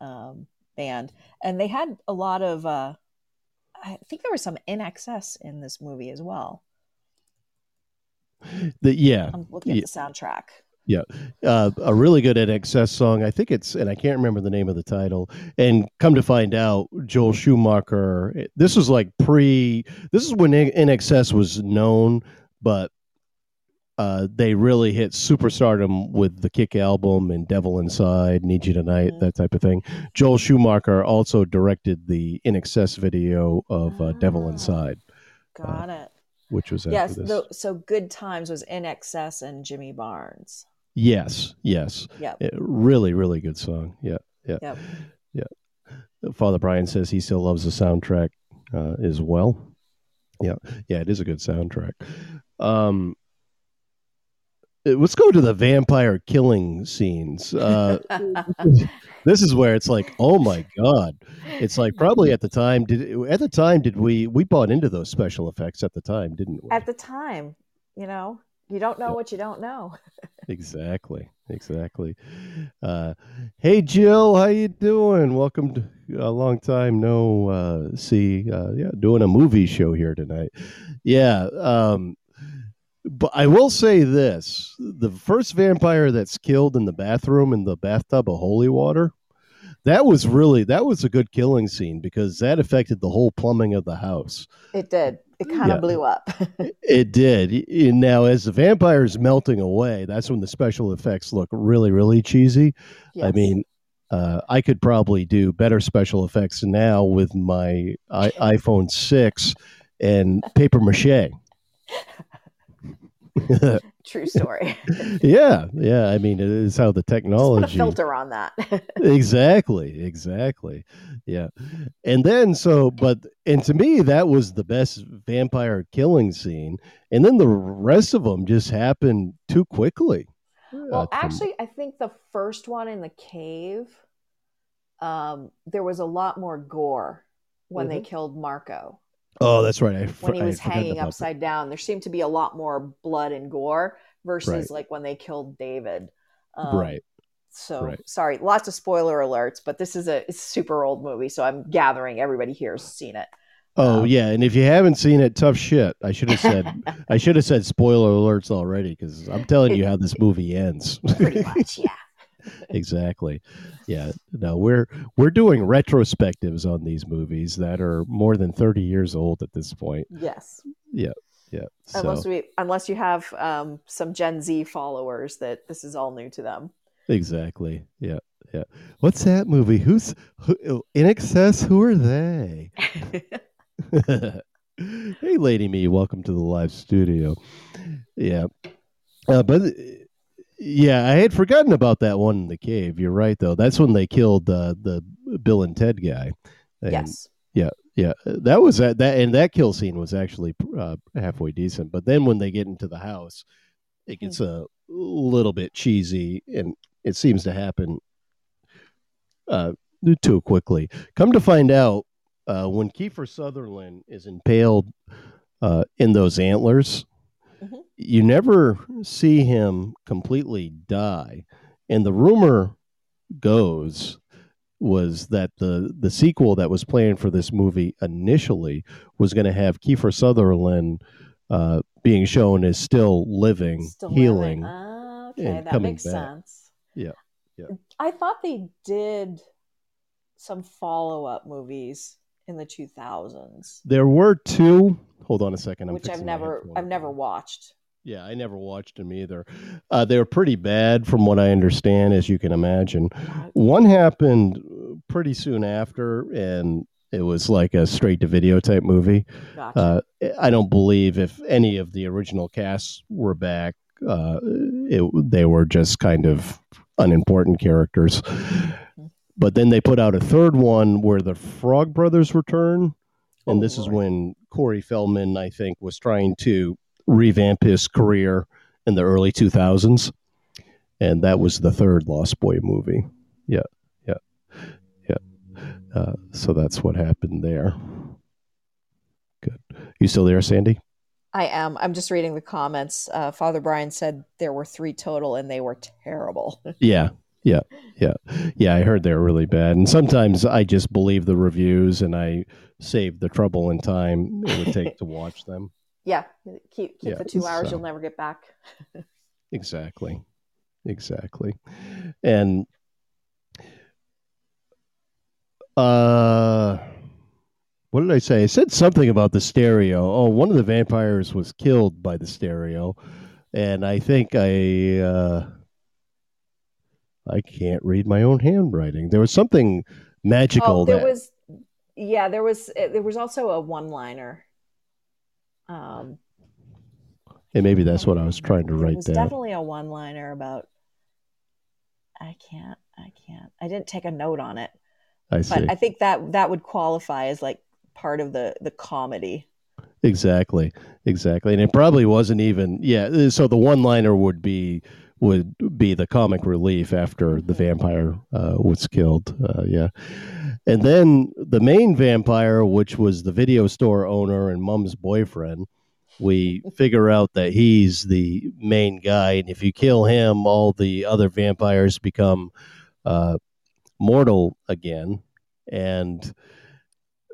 um, band, and they had a lot of. Uh, I think there was some INXS in this movie as well. The, yeah, I'm looking Yeah. at the soundtrack. Uh, a really good INXS song. I think it's, and I can't remember the name of the title. And come to find out, Joel Schumacher. This was like pre. This is when INXS was known, but uh, they really hit superstardom with the Kick album and Devil Inside, Need You Tonight, Mhm. that type of thing. Joel Schumacher also directed the INXS video of uh, Devil Ah. Inside, Got it. which was Yes. tho- so Good Times was INXS and Jimmy Barnes. Yes, yes. Yeah, really, really good song. Yeah, yeah. Yep. Father Brian says he still loves the soundtrack uh, as well. Yeah, yeah, it is a good soundtrack. Um, uh, let's go to the vampire killing scenes. Uh, [LAUGHS] this is where it's like, oh my god! It's like probably at the time did at the time did we we bought into those special effects at the time, didn't we? at the time, you know, You don't know what you don't know. [LAUGHS] exactly, exactly. Uh, hey, Jill, how you doing? Welcome to a long time no uh, see. Uh, yeah, doing a movie show here tonight. Yeah. Um, but I will say this: the first vampire that's killed in the bathroom in the bathtub of holy water, that was really that was a good killing scene because that affected the whole plumbing of the house. It did. It kind Yeah. of blew up. [LAUGHS] It did. Now, as the vampire's melting away, that's when the special effects look really, really cheesy. I mean, uh, I could probably do better special effects now with my I- iPhone 6 and paper mache. [LAUGHS] [LAUGHS] true story. [LAUGHS] yeah, yeah. I mean, it is how the [LAUGHS] Just put a technology. filter on that. exactly, exactly. Yeah. And then, so, but, and to me, that was the best vampire killing scene. And then the rest of them just happened too quickly. well, uh, actually, I think the first one in the cave, um, there was a lot more gore when they Mhm. killed Marco. Oh, that's right. I, When he was forgotten hanging about that. upside down, there seemed to be a lot more blood and gore versus Right. like when they killed David. Um, Right. So right. sorry, lots of spoiler alerts, but this is a a super old movie, so I'm gathering everybody here has seen it. Oh um, yeah, and if you haven't seen it, tough shit. I should have said [LAUGHS] I should have said spoiler alerts already because I'm telling you how this [LAUGHS] movie ends. Pretty much, yeah. Exactly. Yeah. No, we're we're doing retrospectives on these movies that are more than 30 years old at this point. Yes. Yeah. So Unless we unless you have um, some Gen Z followers that this is all new to them. exactly. Yeah. Yeah. What's that movie? Who's who, INXS? Who are they? [LAUGHS] [LAUGHS] hey, Lady Me, welcome to the live studio. Yeah, uh, but yeah, I had forgotten about that one in the cave. You're right, though. That's when they killed uh, the Bill and Ted guy. And, yes. yeah, yeah. that was that. That and that kill scene was actually uh, halfway decent. But then when they get into the house, it gets a little bit cheesy, and it seems to happen uh, too quickly. Come to find out, uh, when Kiefer Sutherland is impaled uh, in those antlers, Mhm. you never see him completely die. And the rumor goes was that the the sequel that was planned for this movie initially was going to have Kiefer Sutherland uh, being shown as still living, Still healing. living. Okay, that makes back. sense. Yeah, yeah. I thought they did some follow up movies in the 2000s, There were two. Hold on a second. I'm which I've never. I've never watched. Yeah, I never watched them either. Uh, they were pretty bad, from what I understand, as you can imagine. One happened pretty soon after, and it was like a straight to video type movie. Gotcha. Uh, I don't believe if any of the original casts were back, uh, it, they were just kind of unimportant characters. But then they put out a third one where the Frog Brothers return, and Oh, this is when Corey Feldman, I think, was trying to revamp his career in the early 2000s. And that was the third Lost Boy movie. Yeah, yeah, yeah. Uh, so that's what happened there. Good. You still there, Sandy? I am. I'm just reading the comments. Uh, Father Brian said there were three total, and they were terrible. [LAUGHS] Yeah, yeah, yeah, yeah. I heard they're really bad, and sometimes I just believe the reviews, and I save the trouble and time it would take to watch them. [LAUGHS] yeah, keep keep Yeah, the two hours so- you'll never get back. [LAUGHS] Exactly, exactly, and uh, what did I say? I said something about the stereo. Oh, one of the vampires was killed by the stereo, and I think I uh, I can't read my own handwriting. There was something magical Oh, there that was, yeah, there was uh, there was also a one liner. Um, and maybe that's what I was trying to there write was down. definitely a one liner about. I can't. I can't. I didn't take a note on it, I see but I think that that would qualify as like part of the the comedy. exactly, exactly, and it probably wasn't even yeah. So the one liner would be would be the comic relief after the vampire uh, was killed. Uh, yeah, and then the main vampire, which was the video store owner and mom's boyfriend. we [LAUGHS] figure out that he's the main guy, and if you kill him, all the other vampires become uh, mortal again, and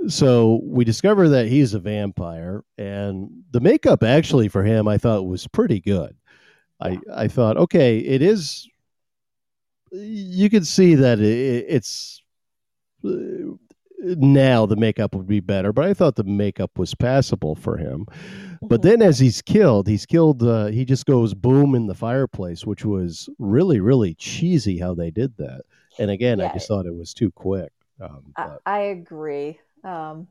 so we discover that he's a vampire, and the makeup actually for him I thought was pretty good. I I thought okay, it is. You can see that it, it's uh, now the makeup would be better, but I thought the makeup was passable for him. But Mm-hmm. then as he's killed, he's killed. Uh, he just goes boom in the fireplace, which was really really cheesy how they did that. And again, I Yeah. just thought it was too quick. Um, I, I agree. Um,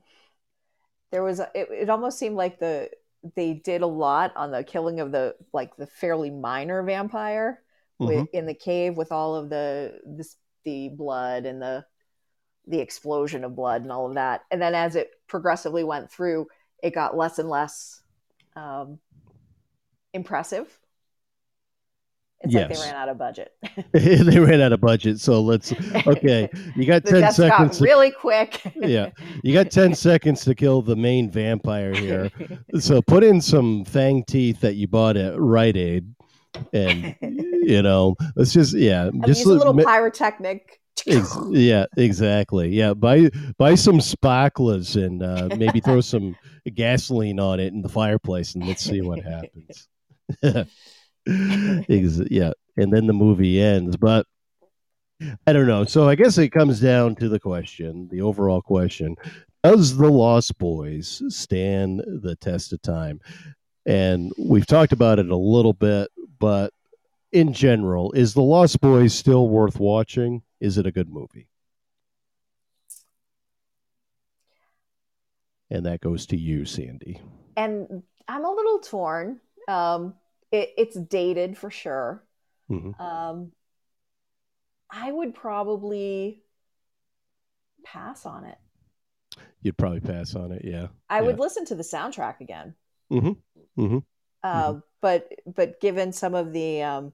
there was it, it almost seemed like the they did a lot on the killing of the like the fairly minor vampire with, Mhm. in the cave with all of the this the blood and the the explosion of blood and all of that. And then as it progressively went through, it got less and less um, impressive. It's like Yes. they ran out of budget. [LAUGHS] [LAUGHS] they ran out of budget, so let's. Okay, you got [LAUGHS] ten seconds. got to- really quick. Yeah. you got ten seconds to kill the main vampire here. So put in some fang teeth that you bought at Rite Aid, and you know, let's just yeah, And just use a little pyrotechnic. ex- yeah, exactly. Yeah, buy buy some sparklers and uh, maybe throw some gasoline on it in the fireplace, and let's see what happens. [LAUGHS] Ex- yeah, and then the movie ends, but I don't know. So I guess it comes down to the question, the overall question: Does the Lost Boys stand the test of time? And we've talked about it a little bit, but in general, is the Lost Boys still worth watching? Is it a good movie? And that goes to you, Sandy. and I'm a little torn. Um, it, it's dated for sure. Mhm. Um, I would probably pass on it. You'd probably pass on it, yeah. I Yeah. would listen to the soundtrack again. hmm hmm Uh, But but given some of the um,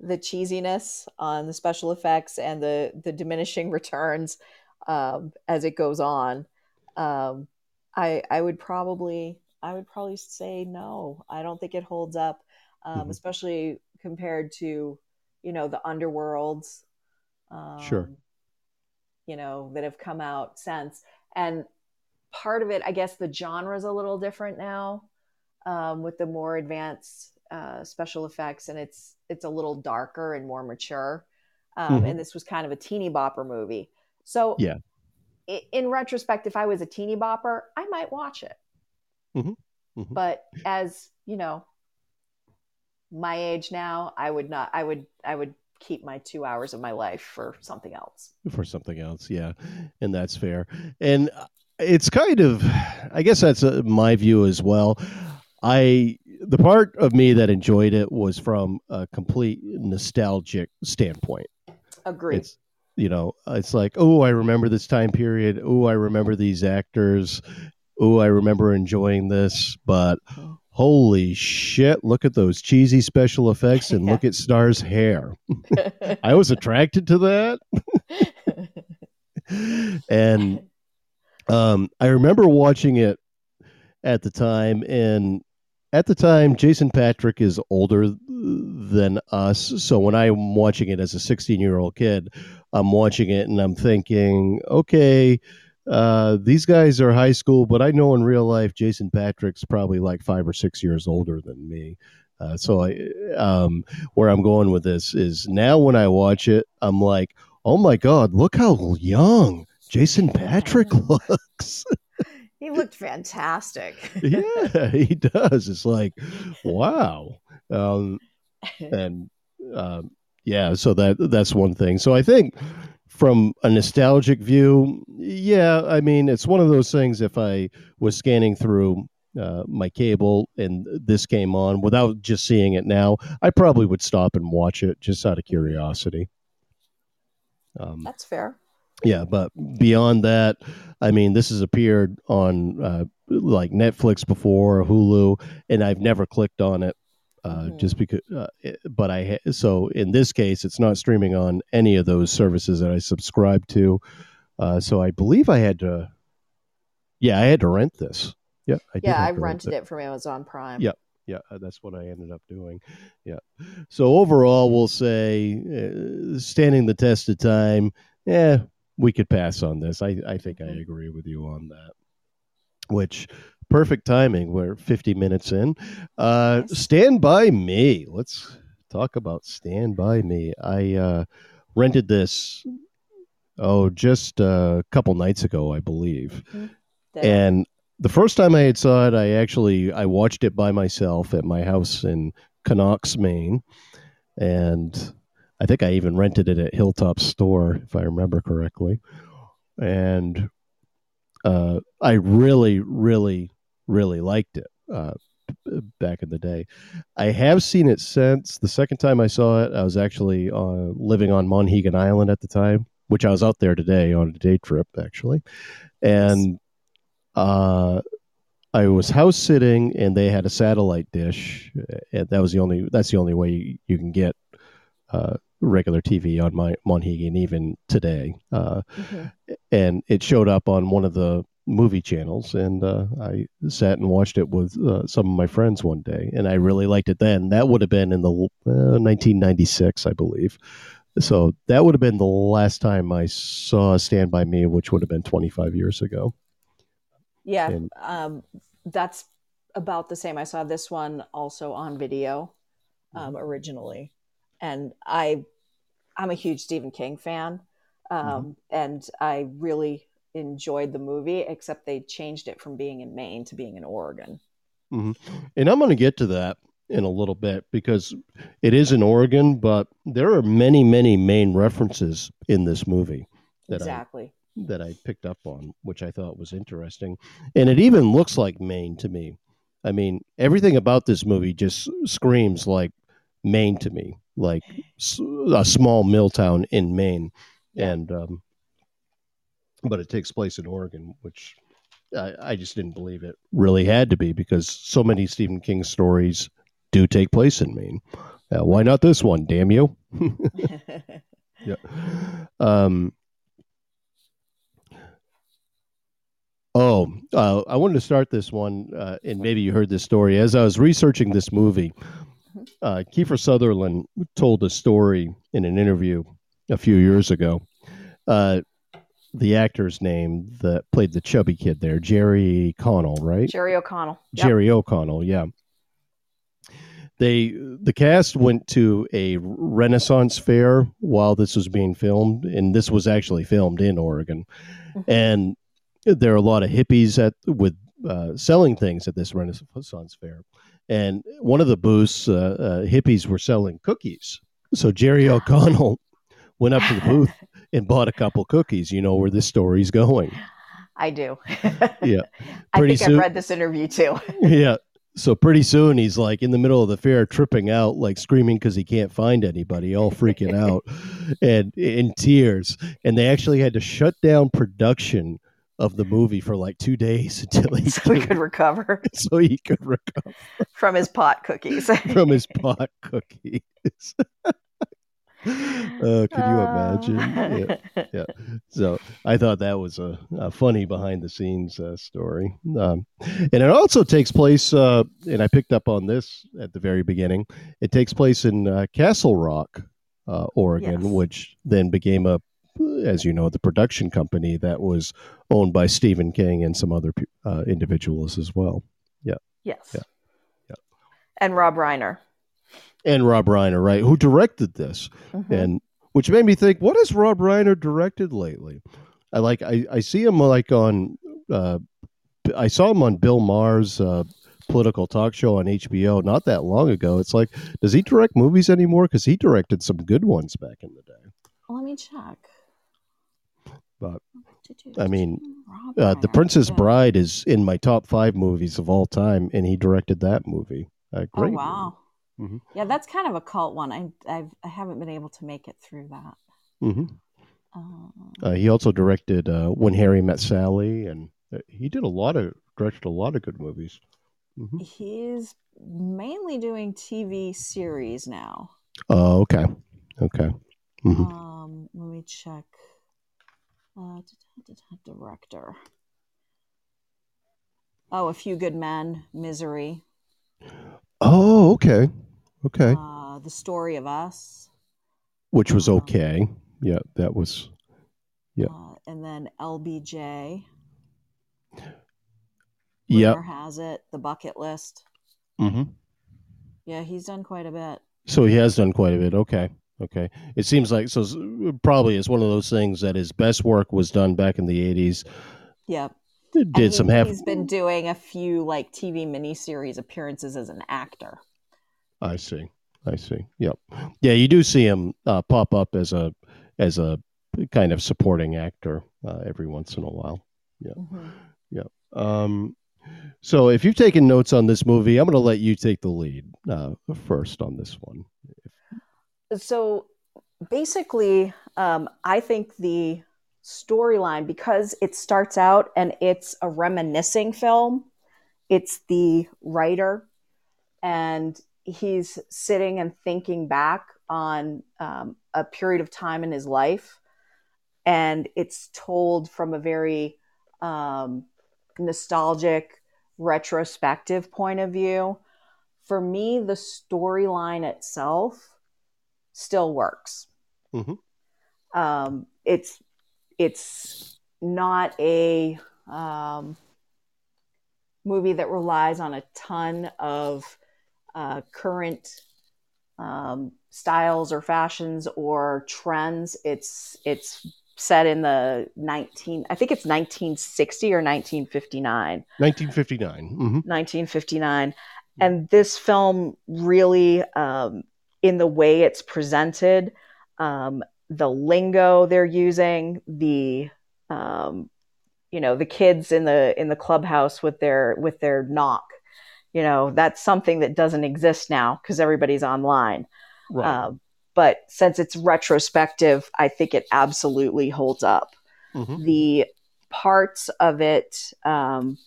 the cheesiness on the special effects and the the diminishing [LAUGHS] returns um, as it goes on, um, I I would probably I would probably say no. I don't think it holds up, um, Mhm. especially compared to you know the underworlds. Um, Sure. You know that have come out since, and part of it, I guess, the genre is a little different now um, with the more advanced uh, special effects, and it's it's a little darker and more mature. Um, Mhm. And this was kind of a teeny bopper movie, so Yeah. In retrospect, if I was a teeny bopper, I might watch it. Mhm. Mhm. But as you know, my age now, I would not. I would. I would keep my two hours of my life for something else. for something else yeah and that's fair and it's kind of i guess that's uh, my view as well i the part of me that enjoyed it was from a complete nostalgic standpoint Agreed. it's you know it's like oh i remember this time period oh i remember these actors oh i remember enjoying this but holy shit look at those cheesy special effects and look [LAUGHS] at star's hair. [LAUGHS] I was attracted to that. [LAUGHS] And um, I remember watching it at the time, and at the time, Jason Patric is older than us. So when I'm watching it as a 16 year old kid, I'm watching it and I'm thinking, okay, uh, these guys are high school, but I know in real life, Jason Patric's probably like five or six years older than me. Uh, so I, um, where I'm going with this is now when I watch it, I'm like, oh my god, look how young Jason Patric looks. [LAUGHS] he looked fantastic. yeah, he does. It's like, wow. Um, [LAUGHS] and um, yeah, so that that's one thing. So I think from a nostalgic view, yeah, I mean, it's one of those things. If I was scanning through uh, my cable and this came on without just seeing it now, I probably would stop and watch it just out of curiosity. Um, That's fair. yeah, but beyond that, I mean, this has appeared on uh, like Netflix before, Hulu, and I've never clicked on it. Uh, Mhm. Just because, uh, but I ha- so in this case, it's not streaming on any of those services that I subscribe to. Uh, so I believe I had to, yeah, I had to rent this. Yeah, I did yeah, I to rent rented it from Amazon Prime. Yeah. Yeah, uh, that's what I ended up doing. Yeah. So overall, we'll say uh, standing the test of time. Yeah, we could pass on this. I I think I Mhm. agree with you on that. Which perfect timing. We're 50 minutes in. Uh, Nice. Stand by Me. Let's talk about Stand by Me. I uh, rented this. Oh, just a couple nights ago, I believe. That- And the first time I had saw it, I actually I watched it by myself at my house in Knox, Maine, and I think I even rented it at Hilltop Store, if I remember correctly. And uh, I really, really, really liked it uh, back in the day. I have seen it since. The second time I saw it, I was actually uh, living on Monhegan Island at the time, which I was out there today on a day trip, actually. And uh, I was house sitting, and they had a satellite dish, and that was the only. That's the only way you can get uh, regular TV on my Monhegan even today. Uh, Mhm. and it showed up on one of the movie channels and uh, i sat and watched it with uh, some of my friends one day and i really liked it then that would have been in the uh, 1996 i believe so that would have been the last time i saw stand by me which would have been 25 years ago Yeah, And- um, that's about the same. I saw this one also on video um, originally, and I, I'm a huge Stephen King fan, um, and I really enjoyed the movie. Except they changed it from being in Maine to being in Oregon. and i'm going to get to that in a little bit because it is in oregon but there are many many Maine references in this movie that I exactly. that I picked up on, which I thought was interesting. And it even looks like Maine to me. I mean, everything about this movie just screams like Maine to me, like a small mill town in Maine. And, um, but it takes place in Oregon, which I, I just didn't believe it really had to be because so many Stephen King stories do take place in Maine. Uh, why not this one? Damn you! [LAUGHS] Yeah. Um, oh, uh, I wanted to start this one, uh, and maybe you heard this story. As I was researching this movie, uh, Kiefer Sutherland told a story in an interview a few years ago. Uh, the actor's name that played the chubby kid there, Jerry Connell, right? Jerry O'Connell. Yep. Jerry O'Connell, yeah. They the cast went to a Renaissance fair while this was being filmed, and this was actually filmed in Oregon. Mhm. And there are a lot of hippies at with uh, selling things at this Renaissance fair. And one of the booths, uh, uh, hippies were selling cookies. So Jerry O'Connell [LAUGHS] went up to the [LAUGHS] booth and bought a couple cookies. You know where this story's going. I do. [LAUGHS] Yeah. I Pretty think soon- I've read this interview too. yeah. So pretty soon he's like in the middle of the fair, tripping out, like screaming because he can't find anybody, all freaking out, and in tears. And they actually had to shut down production of the movie for like two days [LAUGHS] until he so he could, could recover [LAUGHS] so he could recover from his pot cookies. [LAUGHS] from his pot cookies. uh, can you imagine? Yeah. Yeah. So I thought that was a, a funny behind the scenes uh, story. Um, and it also takes place, uh, and I picked up on this at the very beginning. It takes place in uh, Castle Rock, uh, Oregon, Yes. which then became a, as you know, the production company that was owned by Stephen King and some other uh, individuals as well. Yeah. Yes. Yeah. Yeah. And Rob Reiner. And Rob Reiner, right, who directed this. Mhm. and which made me think, what has Rob Reiner directed lately? I like I, I see him like on uh, I saw him on Bill Maher's uh, political talk show on HBO not that long ago. It's like, does he direct movies anymore? Because he directed some good ones back in the day. Let me check. But, I mean, Uh, the Reiner. Princess Yeah. Bride is in my top five movies of all time, and he directed that movie. Uh, Oh great. wow. Mhm. Yeah, that's kind of a cult one. I I've, I haven't been able to make it through that. hmm Um, Uh, he also directed uh, When Harry Met Sally, and uh, he did a lot of directed a lot of good movies. hmm he's mainly doing TV series now. Oh, okay, okay. Mhm. Um, let me check. Uh, director. Oh, A Few Good Men, Misery. Oh, okay, okay. Uh, the Story of Us. Which was um, okay. Yeah, that was. Yeah. Uh, and then LBJ. Yeah. Has it, The Bucket List. Mm hmm Yeah, he's done quite a bit. So he has done quite a bit. Okay. Okay. It seems like so. Probably it's one of those things that his best work was done back in the eighties. Yep. Did he- some half. He's been doing a few like TV miniseries appearances as an actor. I see. I see. Yep. Yeah, you do see him uh, pop up as a as a kind of supporting actor uh, every once in a while. Yeah. Yep. Um, so if you've taken notes on this movie, I'm going to let you take the lead uh, first on this one. So basically, um, I think the storyline, because it starts out and it's a reminiscing film, it's the writer and he's sitting and thinking back on um, a period of time in his life. And it's told from a very um, nostalgic, retrospective point of view. For me, the storyline itself still works. Mhm. Um, it's it's not a um, movie that relies on a ton of uh, current um, styles or fashions or trends. It's it's set in the 19 I think it's 1960 or 1959. 1959. hmm 1959 and this film really um, in the way it's presented um, the lingo they're using the um, you know the kids in the in the clubhouse with their with their knock you know that's something that doesn't exist now because everybody's online Right. um, but since it's retrospective i think it absolutely holds up Mhm. the parts of it um,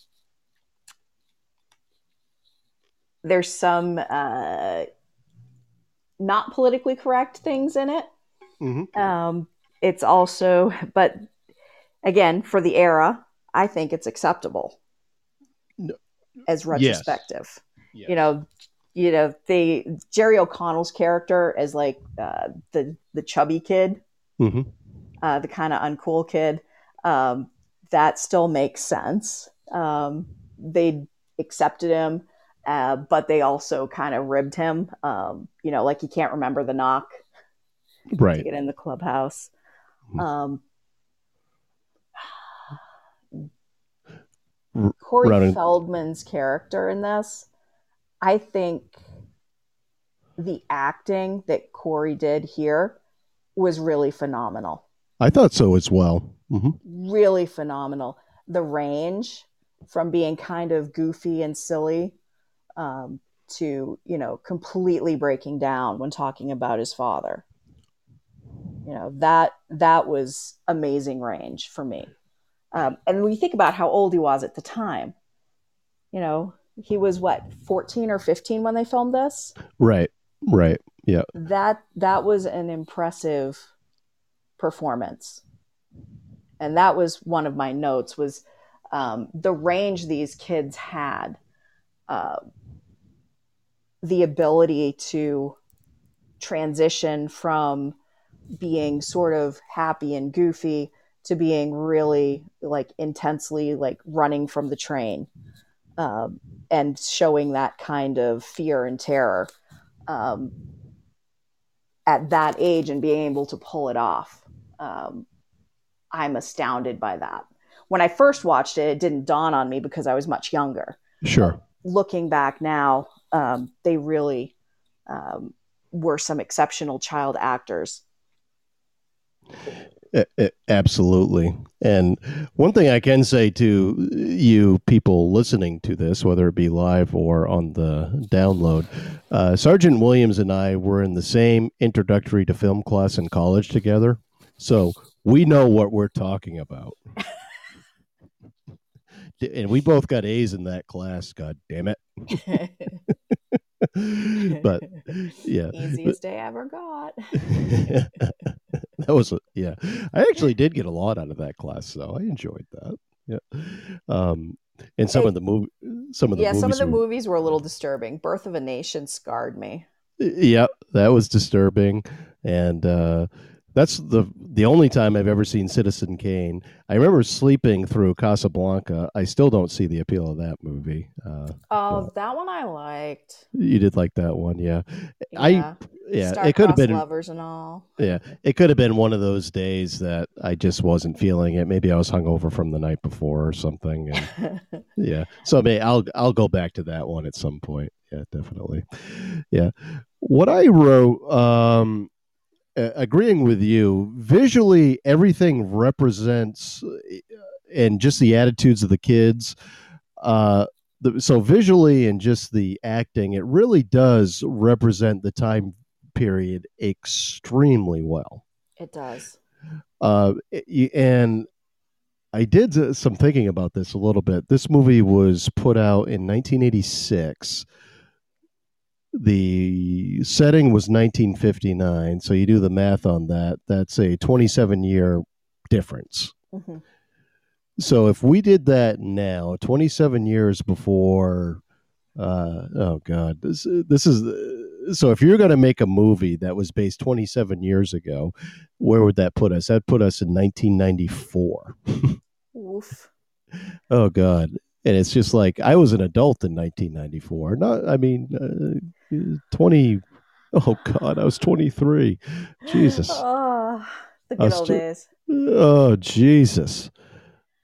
there's some uh, not politically correct things in it Mhm. um, it's also but again for the era i think it's acceptable No. as retrospective Yes. you know you know the jerry o'connell's character as like uh, the the chubby kid Mhm. uh, the kind of uncool kid, um, that still makes sense. Um, they accepted him, uh, but they also kind of ribbed him. Um, you know, like he can't remember the knock to Right. get in the clubhouse. Mhm. Um, R- Corey Ronan- Feldman's character in this, I think the acting that Corey did here was really phenomenal. I thought so as well. hmm really phenomenal. The range from being kind of goofy and silly um, to, you know, completely breaking down when talking about his father. You know, that that was amazing range for me. Um, and when you think about how old he was at the time, you know, he was what, 14 or 15 when they filmed this? Right. Right. Yeah. that that was an impressive performance and that was one of my notes was um, the range these kids had uh, the ability to transition from being sort of happy and goofy to being really like intensely like running from the train um, and showing that kind of fear and terror um, at that age and being able to pull it off. Um, I'm astounded by that. When I first watched it, it didn't dawn on me because I was much younger. Sure. Looking back now, um, they really um, were some exceptional child actors. Absolutely. And one thing I can say to you people listening to this, whether it be live or on the download, uh, Sergeant Williams and I were in the same introductory to film class in college together. So we know what we're talking about. [LAUGHS] and we both got A's in that class. God damn it. [LAUGHS] but yeah. [LAUGHS] Easiest day I ever got. [LAUGHS] that was a, yeah. I actually did get a lot out of that class, so I enjoyed that. Yeah. Um, and some It- of the movie, some of the yeah, movies some of the were- movies were a little disturbing. Birth of a Nation scarred me. Yep, that was disturbing, and uh, that's the the only time I've ever seen Citizen Kane. I remember sleeping through Casablanca. I still don't see the appeal of that movie. Uh, Oh, that one I liked. you did like that one, yeah, I- Yeah, yeah. Star-crossed It could have been, lovers and all. yeah, it could have been one of those days that I just wasn't feeling it. Maybe I was hungover from the night before or something, and [LAUGHS] yeah so may i'll i'll go back to that one at some point yeah definitely yeah what i wrote um uh, agreeing with you visually everything represents uh, and just the attitudes of the kids uh the, so visually and just the acting it really does represent the time period extremely well it does. uh, and I did some thinking about this a little bit. This movie was put out in 1986. The setting was 1959, so you do the math on that. That's a 27 year difference. Mhm. So if we did that now, 27 years before, uh, oh god, this this is so. If you're going to make a movie that was based 27 years ago, where would that put us? That put us in 1994. Oof. Oh god, and it's just like I was an adult in 1994. Not, I mean, uh, 20. Oh god, I was 23. Jesus. Oh, the good old days. Oh Jesus,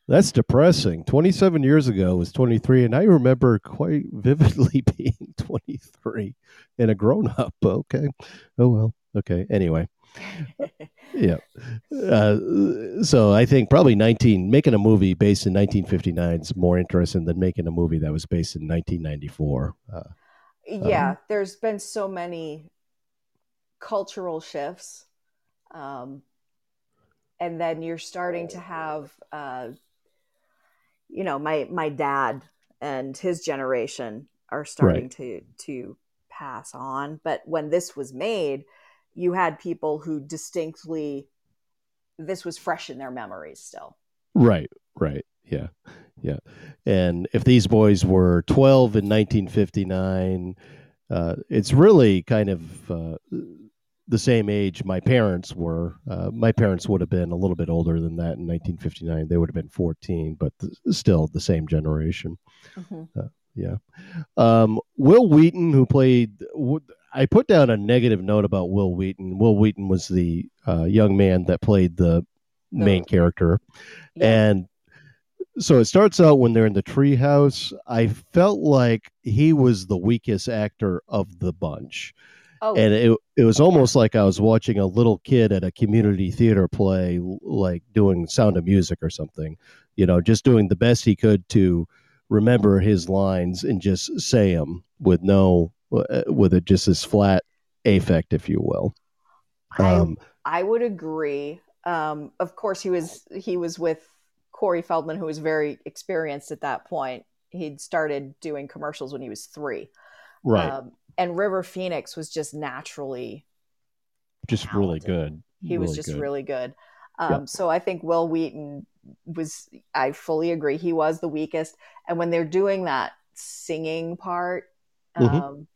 that's depressing. Twenty-seven years ago was twenty-three, and I remember quite vividly [LAUGHS] being twenty-three and a grown-up. Okay, oh well. Okay. Anyway, [LAUGHS] yeah. Uh, so I think probably nineteen making a movie based in nineteen fifty-nine is more interesting than making a movie that was based in nineteen ninety-four. Uh, yeah, there's been so many cultural shifts. Um, and then you're starting to have, uh, you know, my, my dad and his generation are starting to, to pass on. But when this was made, you had people who distinctly, this was fresh in their memories still. Right, right. Yeah, yeah. And if these boys were 12 in 1959, uh, it's really kind of uh, the same age my parents were. Uh, my parents would have been a little bit older than that in 1959. They would have been 14, but th- still the same generation. Mhm. Yeah. Um, Wil Wheaton, who played, w- I put down a negative note about Wil Wheaton. Wil Wheaton was the uh, young man that played the main character. Yeah. And so it starts out when they're in the treehouse. I felt like he was the weakest actor of the bunch. oh, And it, it was almost like I was watching a little kid at a community theater play, like doing sound of music or something, you know, just doing the best he could to remember his lines and just say them with no, uh, with it just this flat affect, if you will. I, Um, I would agree. Um, of course, he was he was with Corey Feldman, who was very experienced at that point. He'd started doing commercials when he was three, right. um, and River Phoenix was just naturally just really good. he was just good. really good. Um, Yep. So I think Wil Wheaton was. I fully agree. He was the weakest, and when they're doing that singing part, Mhm. um,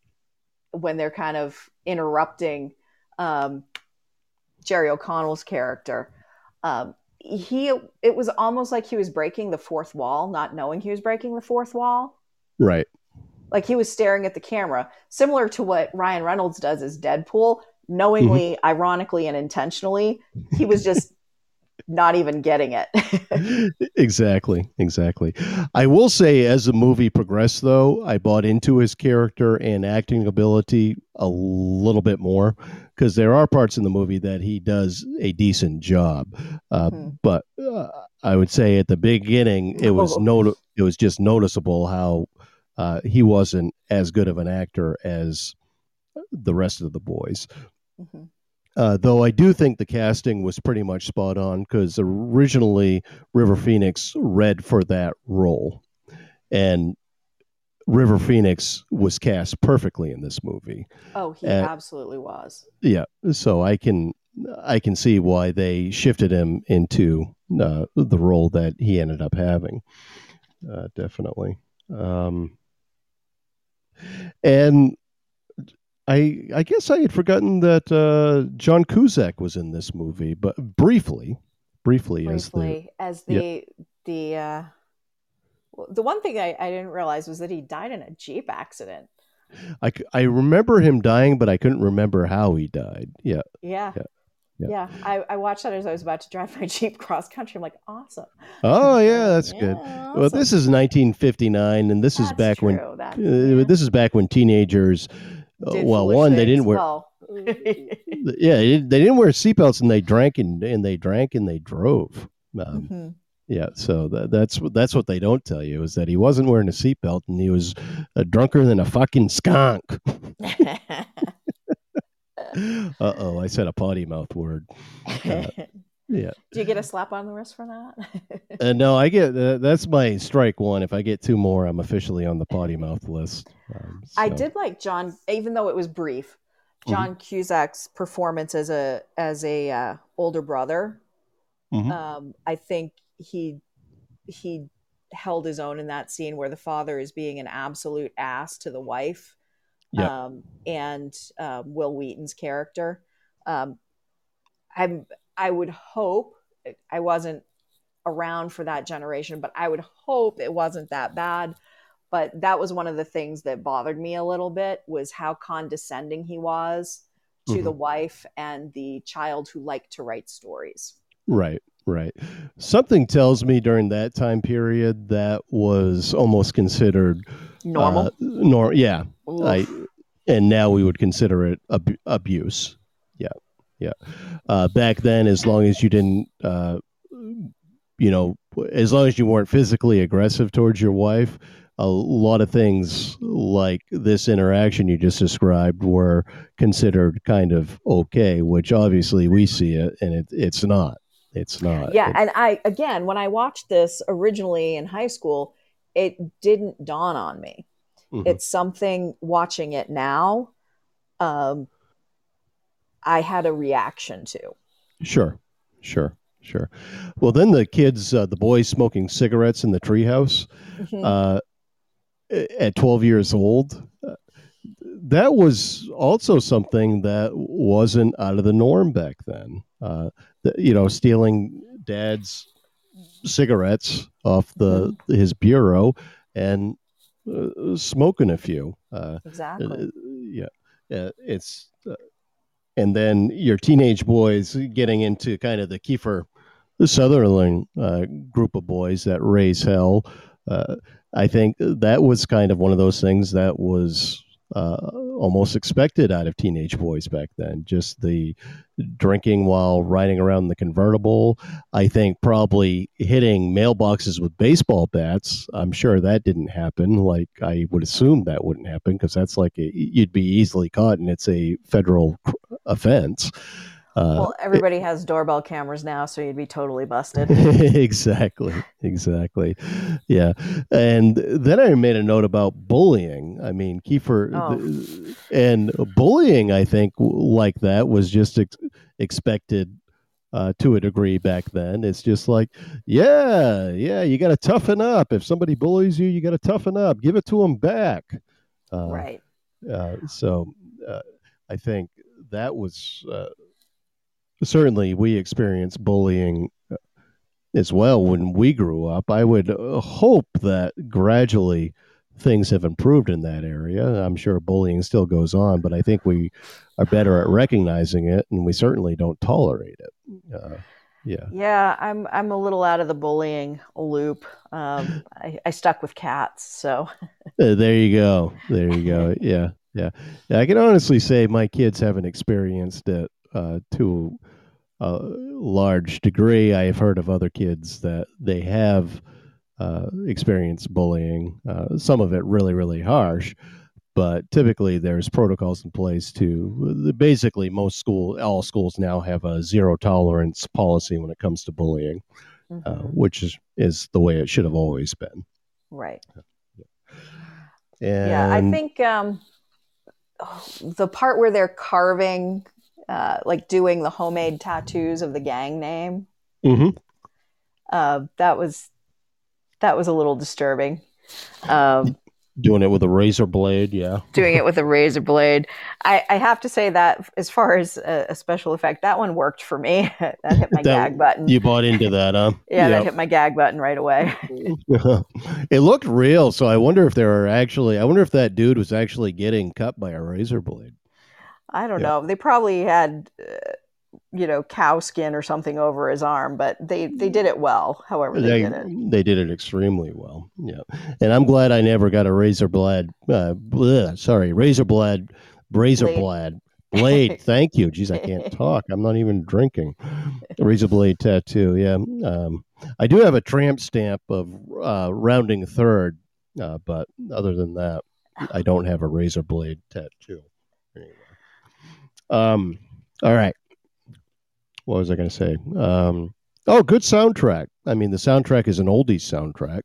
when they're kind of interrupting um, Jerry O'Connell's character, um, he it was almost like he was breaking the fourth wall, not knowing he was breaking the fourth wall. Right. Like he was staring at the camera, similar to what Ryan Reynolds does as Deadpool, knowingly, Mm-hmm. ironically, and intentionally. He was just [LAUGHS] not even getting it. [LAUGHS] exactly exactly i will say as the movie progressed though i bought into his character and acting ability a little bit more because there are parts in the movie that he does a decent job uh, Mhm. but uh, i would say at the beginning it was Oh. not it was just noticeable how uh, he wasn't as good of an actor as the rest of the boys Mhm. uh, though I do think the casting was pretty much spot on because originally River Phoenix read for that role, and River Phoenix was cast perfectly in this movie. Oh, he Uh, absolutely was. Yeah, so I can I can see why they shifted him into uh, the role that he ended up having. uh, definitely. Um, and I I guess I had forgotten that uh, John Cusack was in this movie, but briefly, briefly, briefly as the as the the uh, the one thing I, I didn't realize was that he died in a jeep accident. I, I remember him dying, but I couldn't remember how he died. Yeah. Yeah. Yeah. Yeah. yeah. I, I watched that as I was about to drive my [LAUGHS] Jeep cross country. I'm like, awesome. Oh, yeah, [LAUGHS] that's yeah, good. Awesome. Well, this is 1959, and this that's is back true. when uh, this is back when teenagers, uh, well, one, they didn't wear. Well. [LAUGHS] yeah, they didn't wear seatbelts, and they drank and, and they drank and they drove. Um, mm-hmm. Yeah, so that, that's that's what they don't tell you is that he wasn't wearing a seatbelt and he was a drunker than a fucking skunk. [LAUGHS] uh oh, I said a potty mouth word. Uh, [LAUGHS] yeah. Do you get a slap on the wrist for that? uh, no, I get uh, that's my strike one. If I get two more, I'm officially on the potty mouth list. Um, so. I did like John, even though it was brief. Mm-hmm. John mm-hmm. Cusack's performance as a as a uh, older brother. Mm-hmm. Um, I think he he held his own in that scene where the father is being an absolute ass to the wife yep. um, and um, Wil Wheaton's character. Um, I'm I would hope I wasn't around for that generation, but I would hope it wasn't that bad. But that was one of the things that bothered me a little bit was how condescending he was to mm-hmm. the wife and the child who liked to write stories. Right, right. Something tells me during that time period that was almost considered normal. Uh, nor yeah, I, and now we would consider it ab- abuse. Yeah, yeah. Uh, back then, as long as you didn't, uh, you know, as long as you weren't physically aggressive towards your wife, a lot of things like this interaction you just described were considered kind of okay, which obviously we see it and it, it's not. It's not. Yeah, and I again, when I watched this originally in high school, it didn't dawn on me. Mm-hmm. It's something watching it now. Um, I had a reaction to. Sure, sure, sure. Well, then the kids, uh, the boys smoking cigarettes in the treehouse mm-hmm. uh, at 12 years old. Uh, that was also something that wasn't out of the norm back then. Uh, you know, stealing dad's cigarettes off the his bureau and uh, smoking a few. Uh, exactly. Uh, yeah, it's and then your teenage boys getting into kind of the Kiefer Sutherland uh, group of boys that raise hell. Uh, I think that was kind of one of those things that was uh, almost expected out of teenage boys back then. Just the drinking while riding around the convertible. I think probably hitting mailboxes with baseball bats. I'm sure that didn't happen. Like I would assume that wouldn't happen because that's like a, you'd be easily caught and it's a federal offense. Uh, well, everybody it, has doorbell cameras now, so you'd be totally busted. [LAUGHS] exactly, exactly. Yeah, and then I made a note about bullying. I mean, Kiefer, oh. and bullying. I think like that was just ex- expected uh, to a degree back then. It's just like, yeah, yeah, you got to toughen up. If somebody bullies you, you got to toughen up. Give it to them back. Uh, right. Uh, so uh, I think that was uh, certainly we experienced bullying uh, as well when we grew up. I would uh, hope that gradually things have improved in that area. I'm sure bullying still goes on, but I think we are better at recognizing it, and we certainly don't tolerate it. Uh, yeah, yeah. I'm I'm a little out of the bullying loop. Um, I, I stuck with cats, so. uh, there you go. There you go. Yeah, yeah, yeah. I can honestly say my kids haven't experienced it uh, to a large degree. I have heard of other kids that they have uh, experienced bullying. Uh, some of it really, really harsh, but typically there's protocols in place to basically most school, all schools now have a zero tolerance policy when it comes to bullying, uh, mm-hmm. uh, which is is the way it should have always been. Right. And yeah, I think um, the part where they're carving uh, like doing the homemade tattoos of the gang name. Mm-hmm. Uh, that was that was a little disturbing. Um, Doing it with a razor blade, yeah. doing it [LAUGHS] with a razor blade. I, I have to say that as far as a, a special effect, that one worked for me. [LAUGHS] that hit my That- gag button. You bought into [LAUGHS] that, huh? yeah, that hit my gag button right away. it looked real, so I wonder if there are actually. I wonder if that dude was actually getting cut by a razor blade. I don't Yeah. know. They probably had, uh, you know, cow skin or something over his arm, but they they did it well. However, they, They did it. they did it extremely well. Yeah, and I'm glad I never got a razor blade. Uh, bleh, sorry, razor blade, razor Blade. blade. [LAUGHS] Thank you. Jeez, I can't talk. I'm not even drinking. Razor blade tattoo. Yeah, um, I do have a tramp stamp of uh, rounding third, uh, but other than that, I don't have a razor blade tattoo. Um. All right. What was I going to say? Um. Oh, good soundtrack. I mean, the soundtrack is an oldies soundtrack,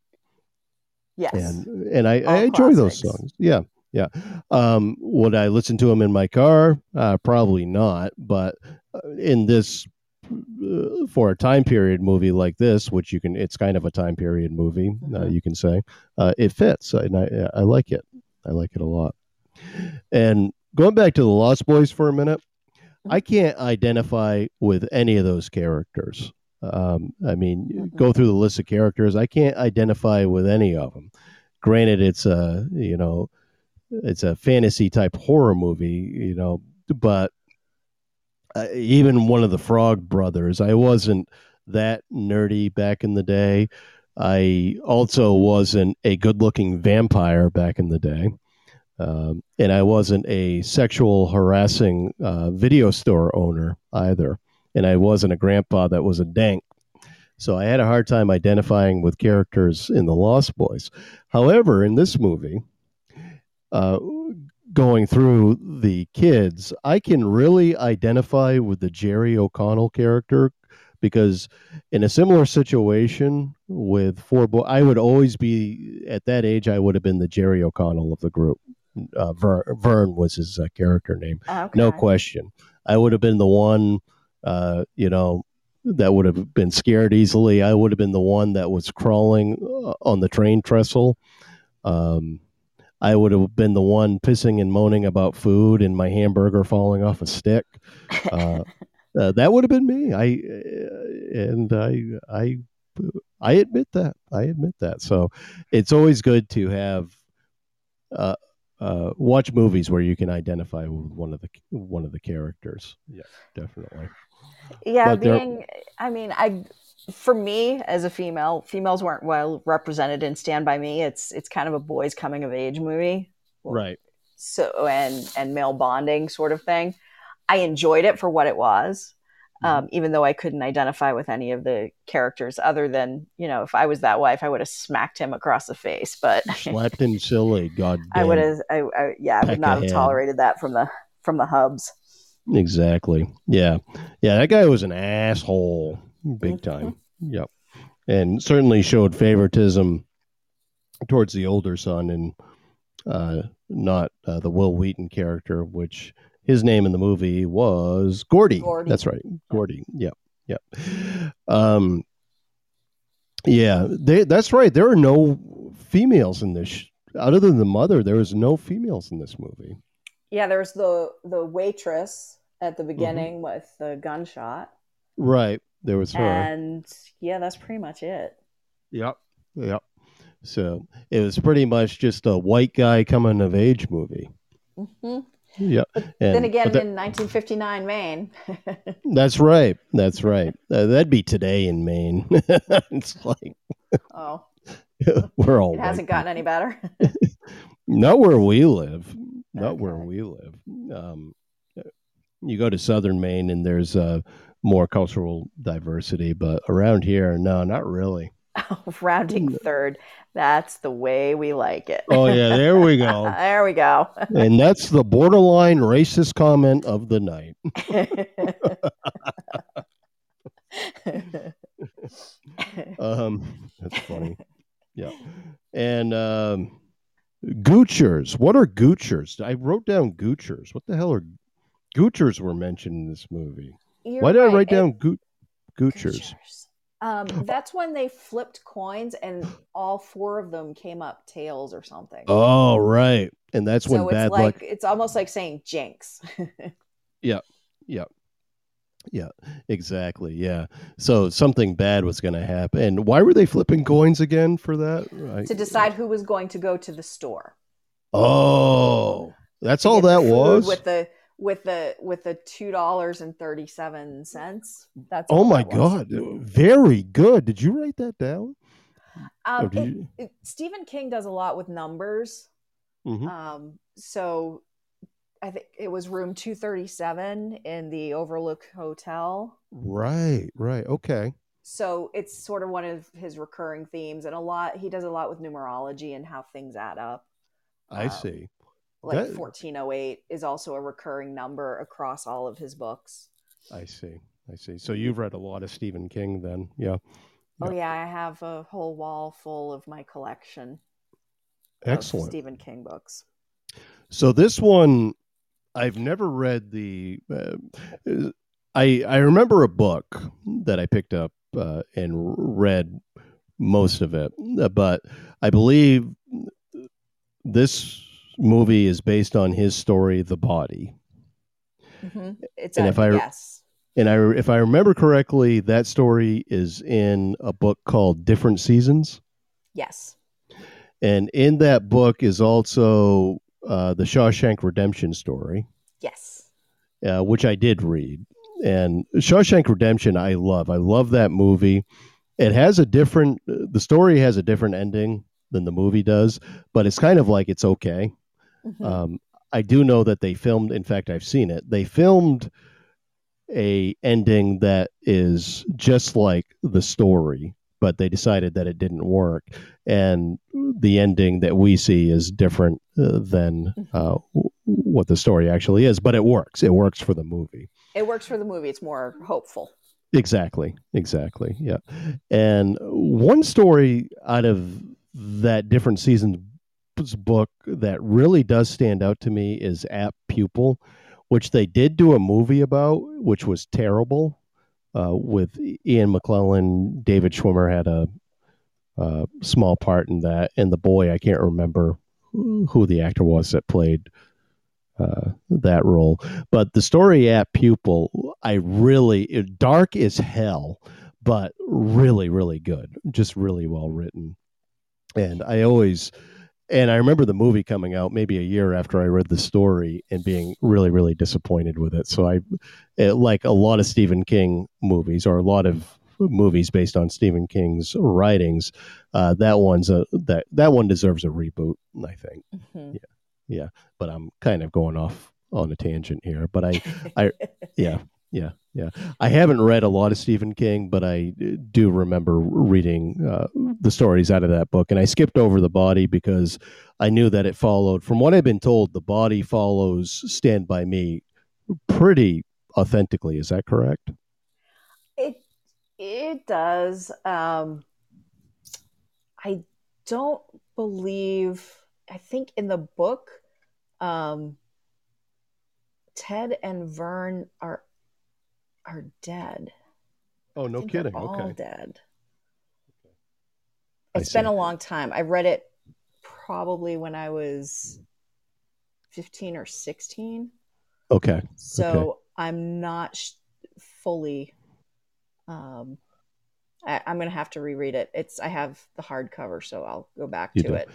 Yes. and and I, I enjoy those songs. Yeah, yeah. Um, would I listen to them in my car? Uh, probably not. But uh, in this, uh, for a time period movie like this, which you can, it's kind of a time period movie, uh, Mhm. you can say, uh, it fits, and I I like it. I like it a lot. And going back to the Lost Boys for a minute, I can't identify with any of those characters. Um, I mean, Mhm. go through the list of characters. I can't identify with any of them. Granted, it's a you know, it's a fantasy type horror movie, you know, but uh, even one of the Frog Brothers, I wasn't that nerdy back in the day. I also wasn't a good-looking vampire back in the day. Um, and I wasn't a sexual harassing uh, video store owner either. And I wasn't a grandpa that was a dank. So I had a hard time identifying with characters in The Lost Boys. However, in this movie, uh, going through the kids, I can really identify with the Jerry O'Connell character because in a similar situation with four boys, I would always be at that age. I would have been the Jerry O'Connell of the group. Uh, Vern, Vern was his uh, character name, okay. no question. I would have been the one, uh, you know, that would have been scared easily. I would have been the one that was crawling uh, on the train trestle. Um, I would have been the one pissing and moaning about food and my hamburger falling off a stick. Uh, [LAUGHS] uh, that would have been me. I uh, and I I I admit that. I admit that. So it's always good to have uh, uh, watch movies where you can identify with one of the one of the characters. Yeah, definitely. yeah, but being, I mean, I, for me as a female, females weren't well represented in Stand By Me. It's, it's kind of a boys coming of age movie. Right. so and and male bonding sort of thing. I enjoyed it for what it was, um, even though I couldn't identify with any of the characters other than you know if I was that wife, I would have smacked him across the face. But [LAUGHS] Slapped him silly. God damn. I would have, I, I yeah, I would not have tolerated that from the from the hubs. Exactly. Yeah. Yeah. That guy was an asshole, big Mhm. time. Yep. And certainly showed favoritism towards the older son and uh, not uh, the Wil Wheaton character, which his name in the movie was Gordie. Gordie. That's right. Gordie. Yep. yeah. Um, yeah. They, that's right. There are no females in this. Sh- other than the mother, there was no females in this movie. Yeah, there's the the waitress at Mm-hmm. the beginning with the gunshot, Right. There was her. and yeah, that's pretty much it. Yep. Yep. So it was pretty much just a white guy coming of age movie. Hmm Yep. then again, but that- in 1959 Maine, [LAUGHS] that's right. That's right. Uh, that'd be today in Maine. [LAUGHS] it's like oh, [LAUGHS] we're all it hasn't gotten any better. not where we live. Not where we live. Um, you go to southern Maine and there's uh, more cultural diversity, but around here, no, not really. [LAUGHS] Rounding third. That's the way we like it. Oh yeah, there we go. [LAUGHS] there we go. [LAUGHS] And that's the borderline racist comment of the night. Um, that's funny. Yeah. And um, goochers. What are goochers? I wrote down goochers. What the hell are goochers were mentioned in this movie? You're Why did I right. write It- down goo- goochers? Goochers. Um, [LAUGHS] that's when they flipped coins, and all four of them came up tails or something. Oh, right, and that's so when it's bad like luck. it's almost like saying jinx. [LAUGHS] Yeah, yeah, yeah, exactly. Yeah. So something bad was going to happen. And why were they flipping coins again for that? Right. to decide who was going to go to the store. Oh, that's all that was. with the with the with the two dollars and thirty seven cents. That's oh my that god, very good. Did you write that down? Um, it- you- it- Stephen King does a lot with numbers. Mhm. Um, so I think it was room 237 in the Overlook Hotel. Right, right. Okay. So it's sort of one of his recurring themes, and a lot he does a lot with numerology and how things add up. I Um, see. Like That- 1408 is also a recurring number across all of his books. I see. I see. So you've read a lot of Stephen King then. Yeah. Oh yeah, I have a whole wall full of my collection. Excellent. Stephen King books. So this one, I've never read the. Uh, I I remember a book that I picked up uh, and read most of it, uh, but I believe this movie is based on his story, The Body. Mhm. It's And a if I- yes. And I, if I remember correctly, that story is in a book called Different Seasons. Yes. And in that book is also uh, the Shawshank Redemption story. Yes. uh, which I did read. And Shawshank Redemption, I love. I love that movie. It has a different, the story has a different ending than the movie does, but it's kind of like it's okay. Mhm. Um, I do know that they filmed, in fact, I've seen it. They filmed a ending that is just like the story, but they decided that it didn't work. And the ending that we see is different uh, than uh, w- what the story actually is, but it works. It works for the movie. It works for the movie. It's more hopeful. Exactly. Exactly. Yeah. And one story out of that different seasons book that really does stand out to me is Apt Pupil, which they did do a movie about, which was terrible. Uh, with Ian McKellen, David Schwimmer had a, uh small part in that, and the boy I can't remember who the actor was that played uh, that role. But the story Apt Pupil, I really dark as hell, but really, really good, just really well written. And I always, and I remember the movie coming out maybe a year after I read the story and being really, really disappointed with it. So I, it, like a lot of Stephen King movies or a lot of movies based on Stephen King's writings, uh, that one's a that that one deserves a reboot. I think Mhm. Yeah, yeah. But I'm kind of going off on a tangent here. But I, [LAUGHS] I, yeah, yeah, yeah. I haven't read a lot of Stephen King, but I do remember reading uh, the stories out of that book. And I skipped over the body because I knew that it followed. From what I've been told, the body follows Stand by Me pretty authentically. Is that correct? It it does. Um, I don't believe. I think in the book, um, Ted and Vern are are dead. Oh, no kidding. All Okay. dead. I It's been a long time. I read it probably when I was fifteen or sixteen. Okay. So I'm not sh- fully. Um, I, I'm going to have to reread it. It's I have the hardcover, so I'll go back You to do. it.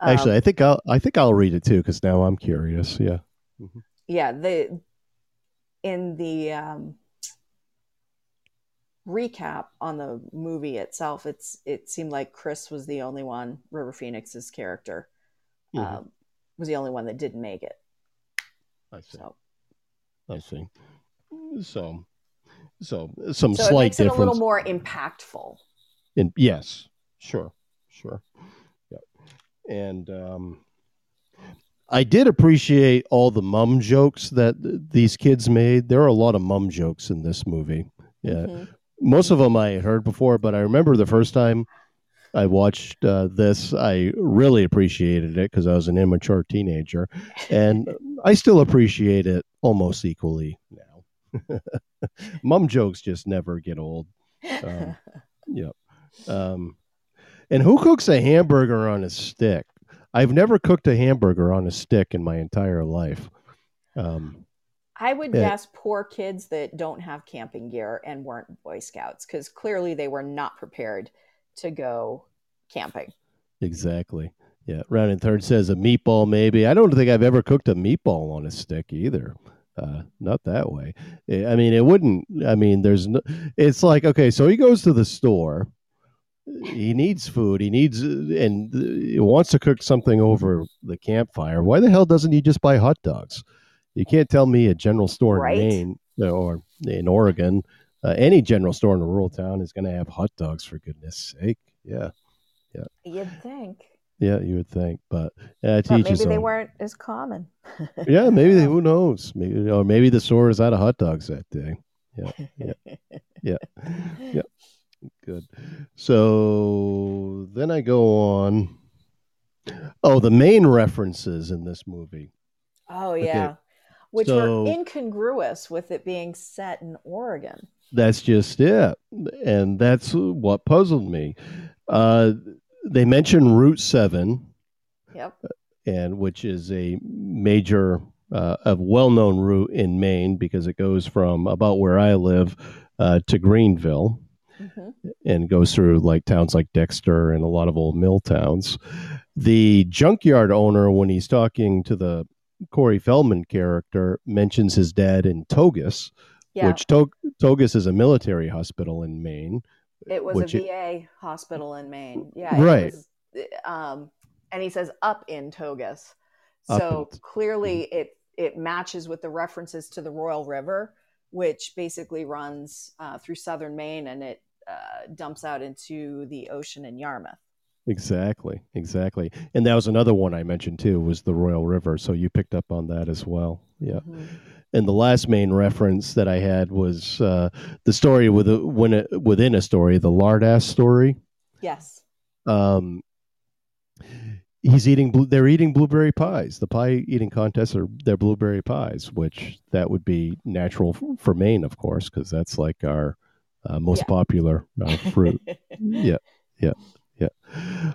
Actually, Um, I think I'll I think I'll read it too because now I'm curious. Yeah. yeah, the in the um, recap on the movie itself, it's it seemed like Chris was the only one, River Phoenix's character, Mhm. um, was the only one that didn't make it. I see. So, I see. So, so some so it slight it a little more impactful. in, yes, sure, sure. Yeah, and um, I did appreciate all the mum jokes that th- these kids made. There are a lot of mum jokes in this movie. Yeah, Mhm. most of them I had heard before, but I remember the first time I watched uh, this, I really appreciated it because I was an immature teenager, and I still appreciate it almost equally now. [LAUGHS] Mum jokes just never get old. Um, [LAUGHS] yep. Um, and who cooks a hamburger on a stick? I've never cooked a hamburger on a stick in my entire life. Um, I would yeah. guess poor kids that don't have camping gear and weren't Boy Scouts because clearly they were not prepared to go camping. Exactly. Yeah. Round and third says a meatball, maybe. I don't think I've ever cooked a meatball on a stick either. Uh, not that way. I mean, it wouldn't. I mean, there's no. It's like okay, so he goes to the store. He needs food. He needs and he wants to cook something over the campfire. Why the hell doesn't he just buy hot dogs? You can't tell me a general store right. in Maine uh, or in Oregon, uh, any general store in a rural town is going to have hot dogs for goodness sake. Yeah, yeah. You'd think. Yeah, you would think, but uh, maybe they weren't as common. [LAUGHS] yeah, maybe they, [LAUGHS] who knows? Maybe or maybe the store is out of hot dogs that day. Yeah, yeah, yeah, yeah. Good. So then I go on. Oh, the Maine references in this movie. Oh yeah. Okay which so, were incongruous with it being set in Oregon. That's just it. And that's what puzzled me. Uh, they mention Route 7. Yep. And which is a major, uh, a well known route in Maine because it goes from about where I live uh, to Greenville. Mm-hmm. And goes through like towns like Dexter and a lot of old mill towns. The junkyard owner, when he's talking to the Corey Feldman character mentions his dad in Togus, yeah. which to- Togus is a military hospital in Maine. It was a VA it, hospital in Maine. Yeah. Right. Was, um, and he says up in Togus. So in, clearly mm-hmm. it, it matches with the references to the Royal River, which basically runs uh, through southern Maine and it uh, dumps out into the ocean in Yarmouth. Exactly, exactly. And that was another one I mentioned too was the Royal River. So you picked up on that as well. Yeah. Mm-hmm. And the last Maine reference that I had was uh, the story with a, when it, within a story, the Lardass story. Yes. Um, he's eating. They're eating blueberry pies. The pie eating contests are they're blueberry pies, which that would be natural for Maine, of course, because that's like our uh, most yeah. popular uh, [LAUGHS] fruit. yeah, yeah yeah.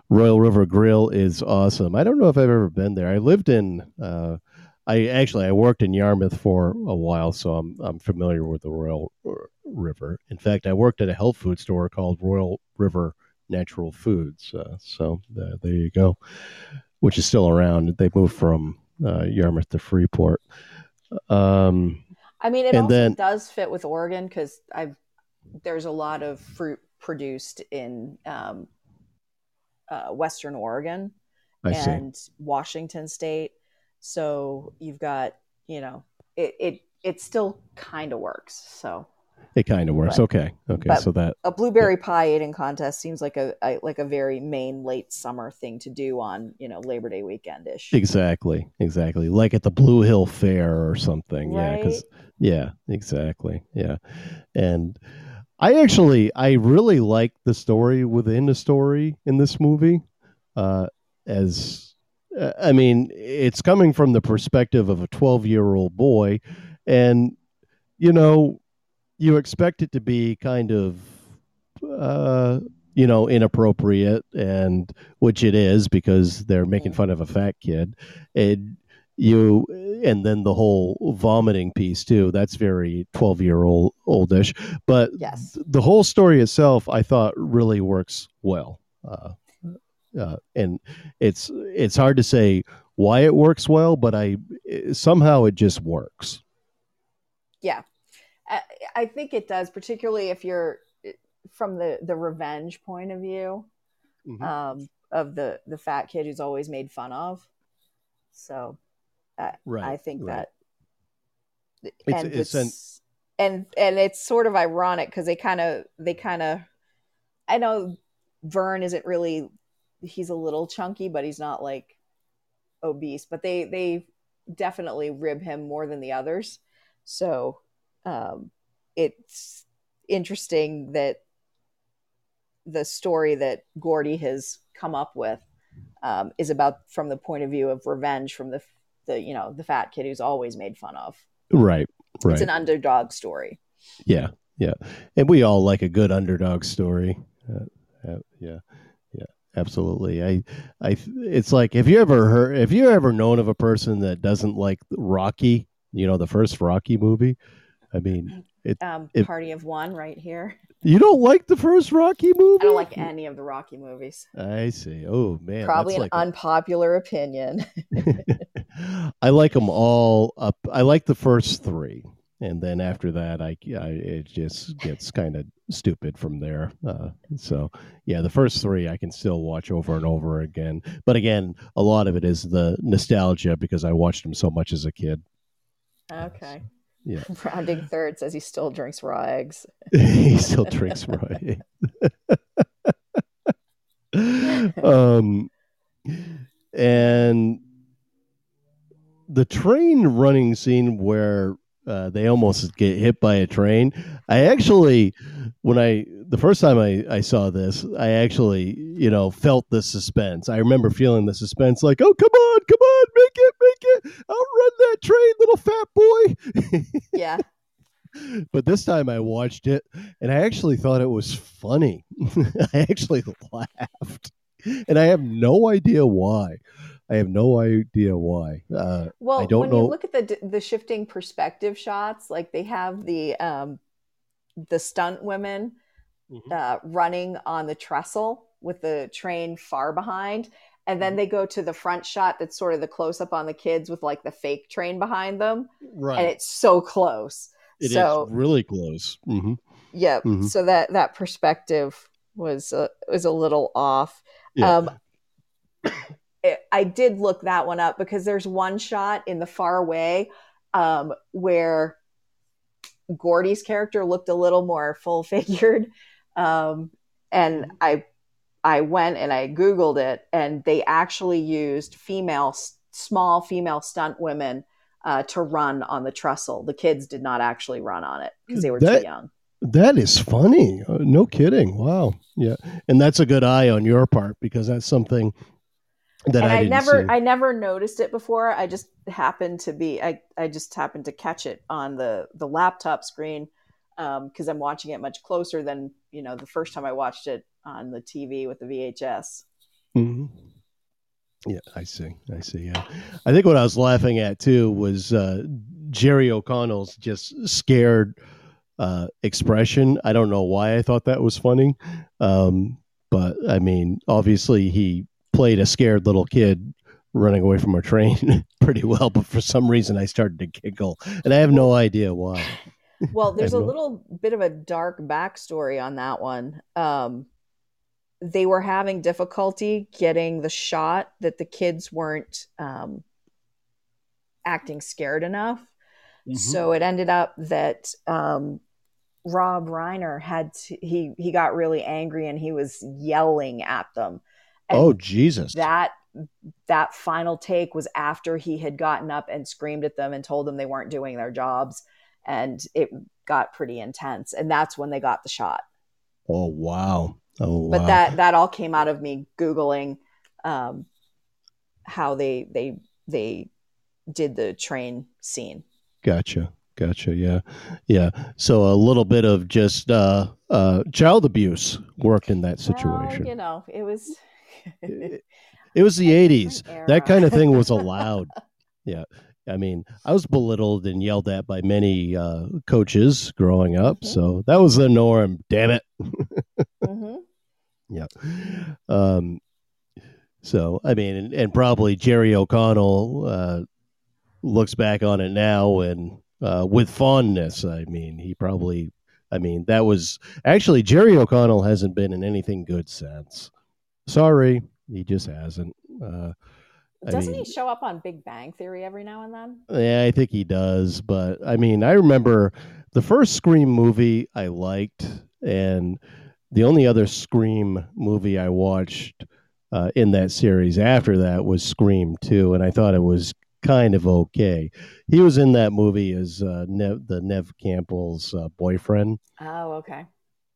Royal River Grill is awesome. I don't know if I've ever been there. I lived in uh, I actually I worked in Yarmouth for a while, so I'm I'm familiar with the Royal River. In fact, I worked at a health food store called Royal River Natural Foods. Uh, so uh, there you go, which is still around. They moved from uh, Yarmouth to Freeport. Um, I mean, it also then, does fit with Oregon because I've there's a lot of fruit produced in um, uh, Western Oregon I and see. Washington State. So you've got, you know, it it it still kind of works. So it kind of works. But, okay. Okay. So that a blueberry yeah. pie eating contest seems like a, a, like a very Maine late summer thing to do on you know Labor Day weekend ish. Exactly. Exactly. Like at the Blue Hill Fair or something. Right? Yeah. Because yeah. Exactly. Yeah. And I actually, I really like the story within the story in this movie. Uh, as uh, I mean, it's coming from the perspective of a 12 year old boy, and you know, you expect it to be kind of, uh, you know, inappropriate, and which it is because they're making fun of a fat kid, and you and then the whole vomiting piece too. That's very 12 year old oldish. But yes. the whole story itself i thought really works well. Uh, uh, and it's it's hard to say why it works well but i somehow it just works. Yeah. I, I think it does particularly if you're from the the revenge point of view mm-hmm. um, of the the fat kid who's always made fun of. So right, I think right. that and it's, it's, it's and and it's sort of ironic because they kind of they kind of I know Vern isn't really he's a little chunky, but he's not like obese. But they they definitely rib him more than the others. So um, it's interesting that the story that Gordie has come up with um, is about from the point of view of revenge from the the you know the fat kid who's always made fun of. Right. Right. It's an underdog story. Yeah. yeah, and we all like a good underdog story. Uh, uh, yeah, yeah, absolutely. I, I, it's like if you ever heard, if you ever known of a person that doesn't like Rocky, you know, the first Rocky movie. I mean, it, Um, If- Party of One, right here. you don't like the first Rocky movie. I don't like any of the Rocky movies. I see. Oh man, Probably that's an like a- unpopular opinion. [LAUGHS] I like them all up. I like the first three, and then after that, I, I it just gets kind of stupid from there. Uh, so yeah, the first three I can still watch over and over again. But again, a lot of it is the nostalgia because I watched them so much as a kid. okay. Yeah. [LAUGHS] Rounding third says he still drinks raw eggs. [LAUGHS] he still drinks right. [LAUGHS] um, and the train running scene where uh, they almost get hit by a train. I actually, when I the first time I, I saw this, I actually you know felt the suspense. I remember feeling the suspense, like, oh come on, come on, make it, make it, outrun that train, little fat boy. [LAUGHS] Yeah. but this time I watched it and I actually thought it was funny. [LAUGHS] I actually laughed, and I have no idea why. I have no idea why. Uh, Well, don't when know- you look at the the shifting perspective shots, like they have the um, the stunt women Mhm. uh, running on the trestle with the train far behind, and Mm-hmm. then they go to the front shot that's sort of the close up on the kids with like the fake train behind them, right, and it's so close. It is so really close. hmm yeah, Mhm. so that that perspective was uh, was a little off. Yeah. Um, [COUGHS] it- I did look that one up because there's one shot in the far away um, where Gordie's character looked a little more full figured, [LAUGHS] um, and I I went and I googled it, and they actually used female small female stunt women. Uh, to run on the trestle, the kids did not actually run on it because they were That- too young. That is funny. Uh, no kidding. Wow. Yeah, and that's a good eye on your part because that's something that and I I, never see. I never noticed it before. I just happened to be I, I just happened to catch it on the the laptop screen because I'm watching it much closer than you know the first time I watched it on the TV with the VHS. Mhm. Yeah, I see. I see. Yeah, I think what I was laughing at too was uh, Jerry O'Connell's just scared uh, expression. I don't know why I thought that was funny, um, but I mean, obviously he played a scared little kid running away from a train [LAUGHS] pretty well. But for some reason, I started to giggle, and I have no idea why. Well, [LAUGHS] there's a know. little bit of a dark backstory on that one. Um, they were having difficulty getting the shot that the kids weren't um, acting scared enough. Mm-hmm. So it ended up that um, Rob Reiner had to, he he got really angry and he was yelling at them. Oh Jesus! that that final take was after he had gotten up and screamed at them and told them they weren't doing their jobs, and it got pretty intense. And that's when they got the shot. oh wow! Oh But wow. that that all came out of me googling um, how they they they did the train scene. Gotcha. Gotcha. Yeah. Yeah. So a little bit of just uh, uh, child abuse worked in that Well, situation. you know, it was. It, [LAUGHS] it was the 80s. That kind of thing was [LAUGHS] allowed. yeah. I mean, I was belittled and yelled at by many uh, coaches growing up. Mhm. So that was the norm. Damn it. Mhm. [LAUGHS] Yeah. Um, so, I mean, and, and probably Jerry O'Connell uh, looks back on it now and uh, with fondness. I mean, he probably, I mean, that was actually Jerry O'Connell hasn't been in anything good since. Sorry, he just hasn't. Uh, Doesn't mean- he show up on Big Bang Theory every now and then? yeah, I think he does, but I mean, I remember the first Scream movie I liked, and the only other Scream movie I watched uh, in that series after that was Scream 2, and I thought it was kind of okay. He was in that movie as uh, Neve, the Neve Campbell's uh, boyfriend, Oh, okay.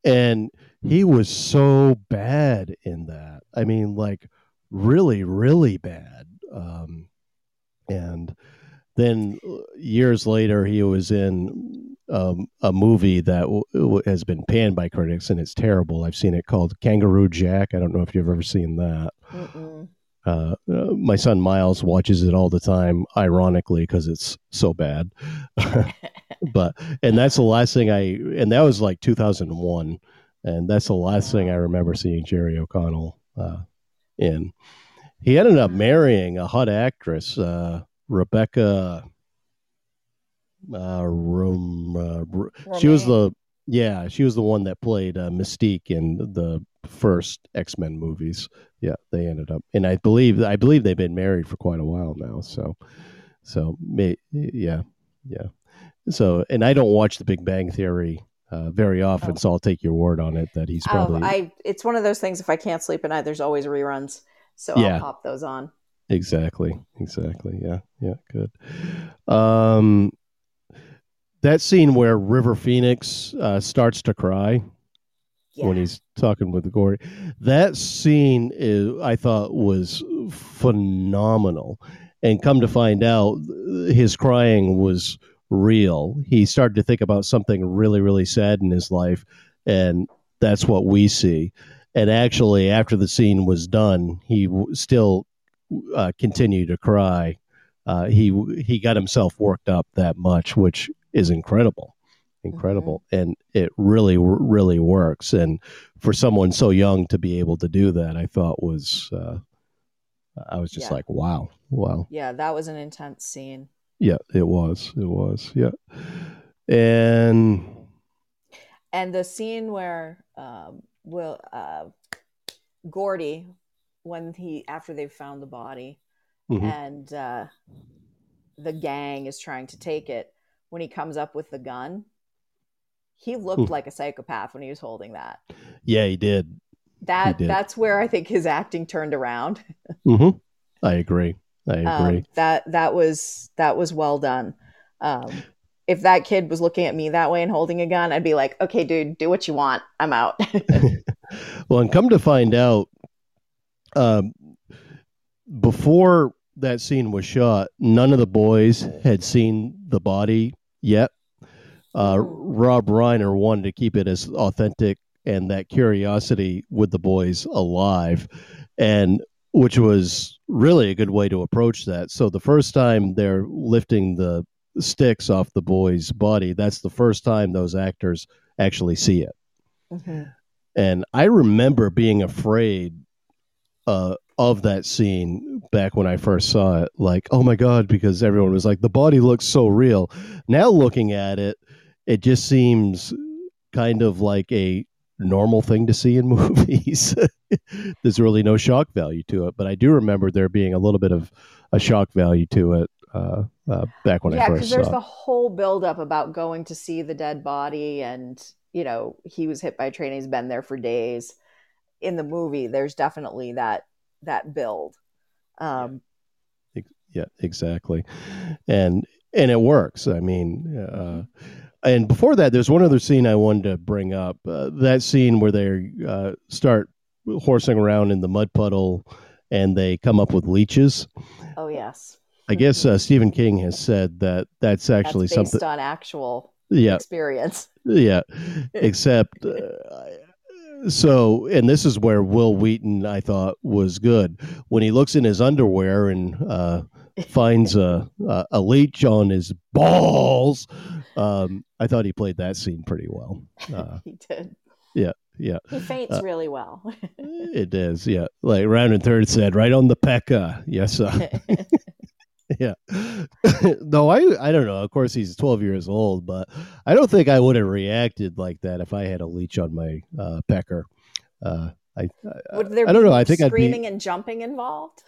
And he was so bad in that. I mean, like really, really bad. Um, and then uh, years later, he was in um, a movie that w- has been panned by critics, and it's terrible. I've seen it called Kangaroo Jack. I don't know if you've ever seen that. Uh, uh, my son Miles watches it all the time, ironically, because it's so bad. [LAUGHS] but and that's the last thing I and that was like 2001, and that's the last thing I remember seeing Jerry O'Connell uh, in. He ended up marrying a hot actress, uh, Rebecca. Uh, Rom, uh, she was the yeah, she was the one that played uh, Mystique in the first X Men movies. Yeah, they ended up, and I believe I believe they've been married for quite a while now. So, so may, yeah, yeah. So, and I don't watch The Big Bang Theory uh, very often, oh. so I'll take your word on it that he's oh, probably. Oh, I it's one of those things. If I can't sleep at night, there's always reruns, so yeah. I'll pop those on. Exactly. Exactly. Yeah. Yeah. Good. Um, that scene where River Phoenix uh, starts to cry yeah. when he's talking with Gordie, that scene is, I thought was phenomenal. And come to find out, his crying was real. He started to think about something really, really sad in his life, and that's what we see. And actually, after the scene was done, he w- still uh, continued to cry. Uh, he he got himself worked up that much, which is incredible, incredible, mm-hmm. and it really really works. And for someone so young to be able to do that, I thought was uh, I was just yeah. like, wow, wow. Yeah, that was an intense scene. Yeah, it was. It was. Yeah, and and the scene where um, Wil uh, Gordie, when he after they've found the body, mm-hmm. and uh, the gang is trying to take it, when he comes up with the gun, he looked mm. like a psychopath when he was holding that. Yeah, he did. That he did. that's where I think his acting turned around. [LAUGHS] mm-hmm. I agree. I um, agree. Um, that that was that was well done. Um, if that kid was looking at me that way and holding a gun, I'd be like, "Okay, dude, do what you want. I'm out." [LAUGHS] [LAUGHS] well, and come to find out, um, before that scene was shot, none of the boys had seen the body yet. Uh. Rob Reiner wanted to keep it as authentic and that curiosity with the boys alive, and which was really a good way to approach that. So the first time they're lifting the sticks off the boy's body, that's the first time those actors actually see it. Mm-hmm. And I remember being afraid uh, of that scene back when I first saw it. Like, oh my God, because everyone was like, the body looks so real. Now looking at it, it just seems kind of like a normal thing to see in [LAUGHS] movies. There's really no shock value to it. But I do remember there being a little bit of a shock value to it uh, uh, back when yeah, I first saw. Yeah, because there's the whole buildup about going to see the dead body, and you know he was hit by a train. He's been there for days. In the movie, there's definitely that that build. Um, yeah, exactly, and and it works. I mean, uh, and before that, there's one other scene I wanted to bring up. Uh, that scene where they uh, start horsing around in the mud puddle, and they come up with leeches. Oh yes. I guess uh, Stephen King has said that that's actually that's based something on actual yeah. experience. Yeah, [LAUGHS] except uh, so and this is where Wil Wheaton I thought was good when he looks in his underwear and uh, finds a, a, a leech on his balls. Um, I thought he played that scene pretty well. Uh, [LAUGHS] he did. Yeah, yeah. He faints uh, really well. it is, yeah. Like round and third said, right on the pecker. Yes, sir. [LAUGHS] yeah. [LAUGHS] no, I I don't know. Of course, he's 12 years old, but I don't think I would have reacted like that if I had a leech on my uh, pecker. Uh, I, would there I don't know. I think screaming I'd be, and jumping involved.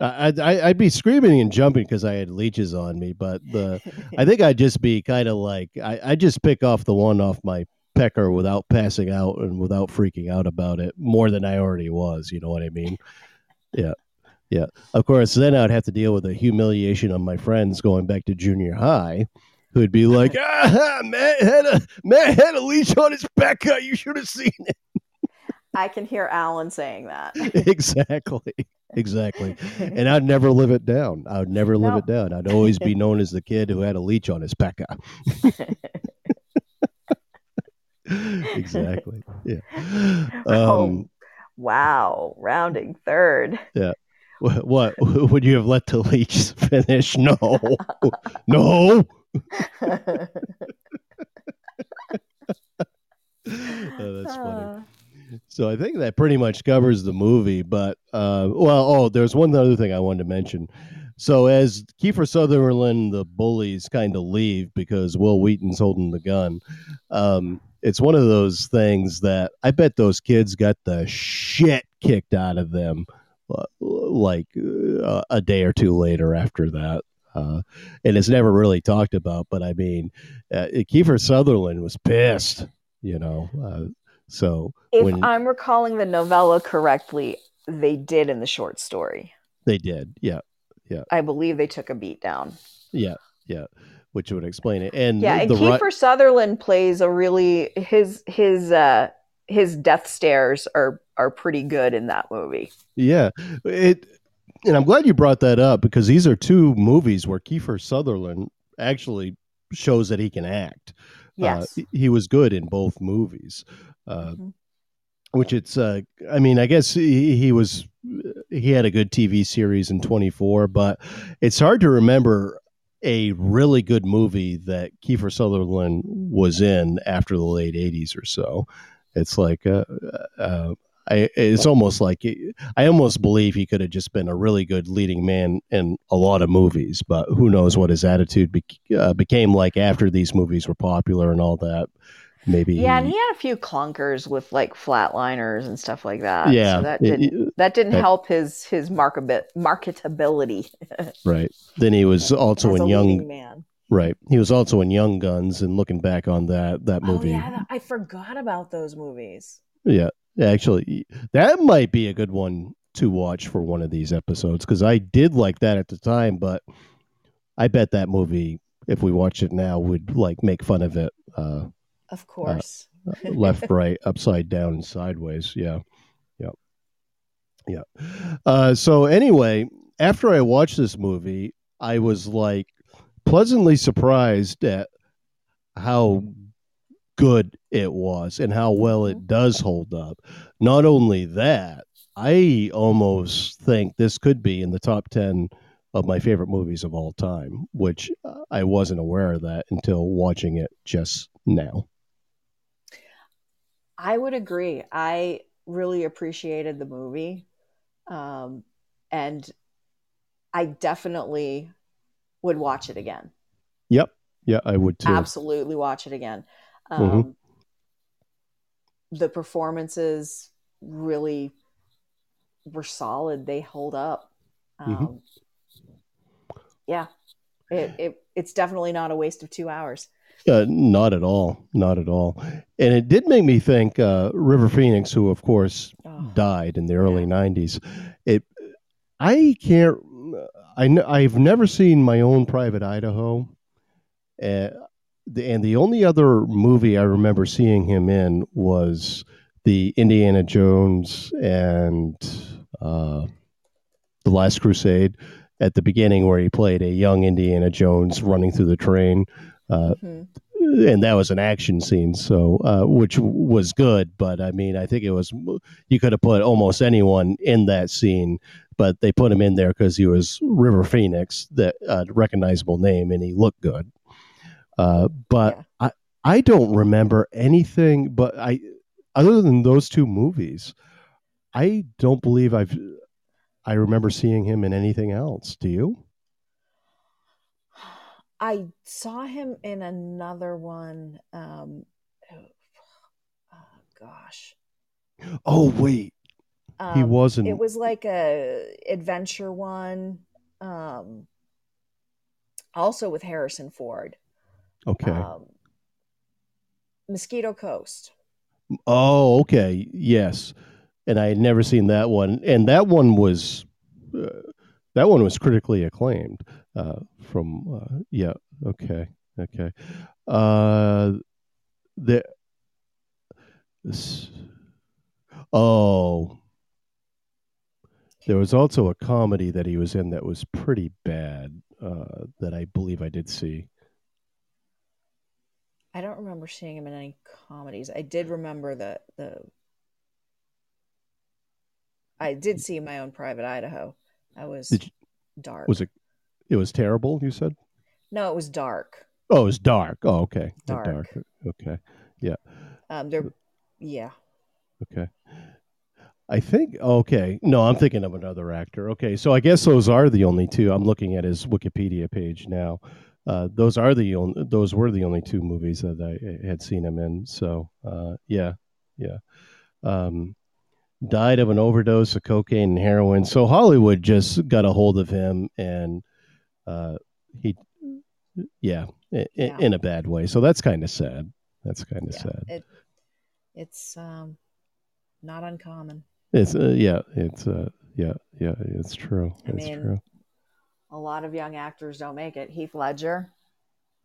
I'd, I'd be screaming and jumping [LAUGHS] because I had leeches on me, but the I think I'd just be kind of like I I just pick off the one off my pecker without passing out and without freaking out about it more than I already was. You know what I mean? Yeah. Yeah. Of course, then I'd have to deal with the humiliation of my friends going back to junior high who'd be like, [LAUGHS] ah, Matt had a Matt had a leash on his back. [LAUGHS] You should have seen it. I can hear Alan saying that. [LAUGHS] exactly. exactly. And I'd never live it down. I would never live No. it down. I'd always be known as the kid who had a leech on his pecker. exactly. Yeah. Oh. Um, wow, rounding third. wh- what [LAUGHS] would you have let the leech [LAUGHS] finish? No, [LAUGHS] no. Oh, that's funny. Uh, So I think that pretty much covers the movie. But uh, well, oh, there's one other thing I wanted to mention. So as Kiefer Sutherland, the bullies kind of leave because Wil Wheaton's holding the gun. Um, it's one of those things that I bet those kids got the shit kicked out of them, like uh, a day or two later after that. Uh, and it's never really talked about, but I mean, uh, Kiefer Sutherland was pissed, you know. Uh, so if when I'm recalling the novella correctly, they did in the short story. they did, yeah, yeah. I believe they took a beat down. yeah, yeah, which would explain it. And Yeah, and ri- Kiefer Sutherland plays a really his his uh his death stares are are pretty good in that movie. Yeah, it, and I'm glad you brought that up because these are two movies where Kiefer Sutherland actually shows that he can act. Yes. uh, he- was good in both movies. Uh, Mhm. which it's, uh, I mean, I guess he, he was, he had a good TV series in 24, but it's hard to remember a really good movie that Kiefer Sutherland was in after the late 80s or so. It's like, uh, uh, I, it's almost like I almost believe he could have just been a really good leading man in a lot of movies, but who knows what his attitude bec uh, became like after these movies were popular and all that. Maybe Yeah, and he, he had a few clunkers with like flatliners and stuff like that. yeah, so that didn't it- that didn't that- help his his markabit marketability right. Then he was [LAUGHS] also in Young, man. Right? He was also in Young Guns, and looking back on that that movie, Oh yeah, I forgot about those movies. yeah, actually, that might be a good one to watch for one of these episodes because I did like that at the time, but I bet that movie, if we watch it now, would like make fun of it. Uh, Of course. [LAUGHS] left, [LAUGHS] right, upside down, and sideways. Yeah, yeah, yeah. Uh, so anyway, after I watched this movie, I was like pleasantly surprised at how good it was and how well it does hold up. Not only that, I almost think this could be in the top ten of my favorite movies of all time, which I wasn't aware of that until watching it just now. I would agree. I really appreciated the movie. Um, and I definitely would watch it again. Yep. Yeah, I would too. Absolutely watch it again. Um, Mhm. The performances really were solid. They hold up. Um, Mhm. Yeah, it, it it's definitely not a waste of two hours. Uh, not at all. Not at all. And it did make me think uh, River Phoenix, who of course Oh, died in the early '90s. It. I can't. I kn- I've never seen my own Private Idaho. Uh, the, and the only other movie I remember seeing him in was the Indiana Jones and uh, the Last Crusade. At the beginning, where he played a young Indiana Jones running through the train. Uh, mhm. And that was an action scene so uh, which was good but i mean i think it was you could have put almost anyone in that scene but they put him in there because he was river phoenix that uh, recognizable name and he looked good. Uh, but Yeah. i i don't remember anything but i other than those two movies i don't believe i've i remember seeing him in anything else. Do you I saw him in another one. Um, oh, gosh, oh wait he Um, wasn't It was like a adventure one. Um, also with Harrison Ford. okay Um, Mosquito Coast. Oh, okay. Yes. And I had never seen that one. And that one was uh, that one was critically acclaimed uh, from uh, yeah, okay. Okay. Uh the this, Oh. There was also a comedy that he was in that was pretty bad uh, that I believe I did see. I don't remember seeing him in any comedies. I did remember that the I did see my own private Idaho. I was you- dark. Was it? It was terrible. You said. no, it was dark. Oh, it was dark. Oh, okay. Oh, Dark. Okay. Yeah. Um, there, yeah. Okay. I think okay. No, I'm thinking of another actor. Okay, so I guess those are the only two. I'm looking at his Wikipedia page now. Uh, those are the only. Those were the only two movies that I had seen him in. So uh, yeah, yeah. Um, died of an overdose of cocaine and heroin. So Hollywood just got a hold of him, and uh, he, yeah, i- Yeah. in a bad way. So that's kind of sad. That's kind of Yeah. sad. It, it's um, not uncommon. It's uh, yeah, it's uh, yeah, yeah, it's true. I It's mean, true. A lot of young actors don't make it. Heath Ledger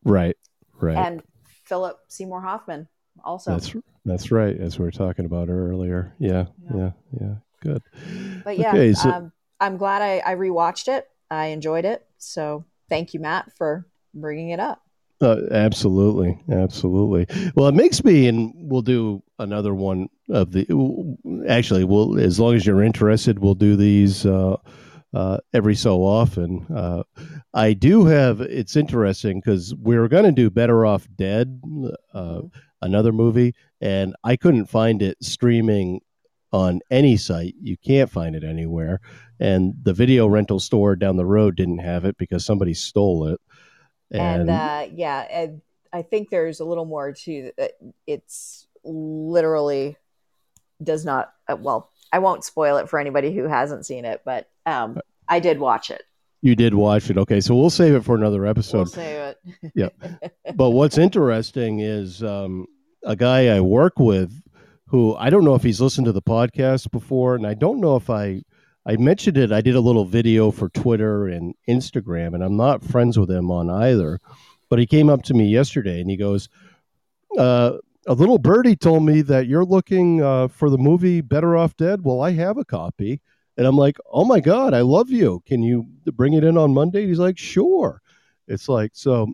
Right, right. and Philip Seymour Hoffman also. that's that's right, as we were talking about earlier. Yeah, Yeah. yeah, yeah. Good. But yeah, Okay, so- um, I'm glad I, I rewatched it. I enjoyed it. So thank you, Matt, for bringing it up. Uh, absolutely, absolutely. Well, it makes me, and we'll do another one of the. Actually, we'll as long as you're interested, we'll do these uh, uh, every so often. Uh, I do have. It's interesting because we are going to do Better Off Dead, uh, another movie, and I couldn't find it streaming on any site. You can't find it anywhere, and the video rental store down the road didn't have it because somebody stole it. And, uh, yeah, and I think there's a little more to that. It's literally does not. Uh, well, I won't spoil it for anybody who hasn't seen it, but um, I did watch it. You did watch it. Okay, so we'll save it for another We'll episode. say it. [LAUGHS] but what's interesting is um, a guy I work with who I don't know if he's listened to the podcast before, and I don't know if I I mentioned it. I did a little video for Twitter and Instagram, and I'm not friends with him on either. But he came up to me yesterday and he goes, uh, "A little birdie told me that you're looking uh, for the movie Better Off Dead. Well, I have a copy." And I'm like, "Oh my god, I love you! Can you bring it in on Monday?" He's like, "Sure." It's like so.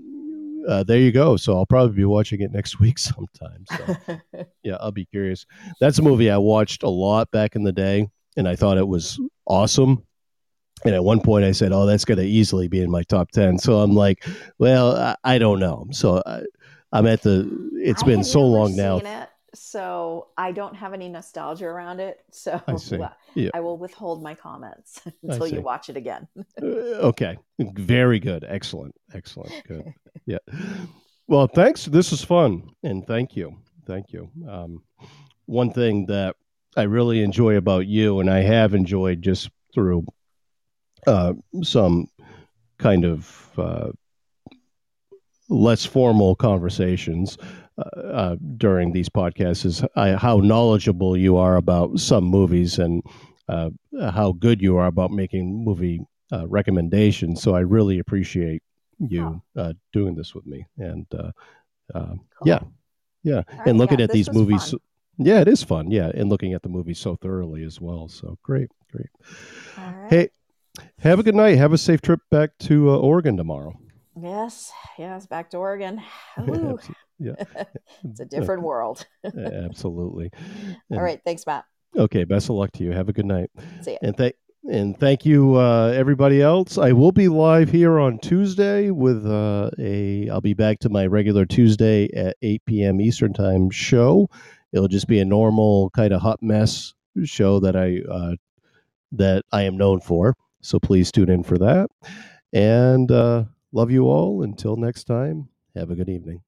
Uh, there you go. So I'll probably be watching it next [LAUGHS] week sometime. So [LAUGHS] yeah, I'll be curious. That's a movie I watched a lot back in the day, and I thought it was awesome. And at one point, I said, "Oh, that's going to easily be in my top 10. So I'm like, "Well, I, I don't know." So I, I'm at the. It's I been so long now. It, so I don't have any nostalgia around it. [LAUGHS] So I see. Yeah. I will withhold my comments [LAUGHS] until you watch it again. [LAUGHS] Uh, okay, very good, excellent, excellent, good. yeah. Well, thanks. This is fun, and thank you, thank you. Um, one thing that I really enjoy about you, and I have enjoyed just through uh, some kind of uh, less formal conversations uh, uh, during these podcasts, is uh, how knowledgeable you are about some movies and uh, how good you are about making movie uh, recommendations. So I really appreciate you uh, doing this with me. And uh, uh, Cool. yeah, yeah, right, and looking yeah, at these movies. fun. Yeah, it is fun. Yeah, and looking at the movies so thoroughly as well. So great, great. All right. Hey, have a good night. Have a safe trip back to uh, Oregon tomorrow. Yes, yes, back to Oregon. [LAUGHS] Yeah, [LAUGHS] it's a different world. [LAUGHS] absolutely. All right, thanks, Matt. Okay, best of luck to you. Have a good night. See you. And thank and thank you uh, everybody else. I will be live here on Tuesday with uh, a. I'll be back to my regular Tuesday at eight p.m. Eastern time show. It'll just be a normal kind of hot mess show that I uh, that I am known for. So please tune in for that. And uh, love you all. Until next time, have a good evening.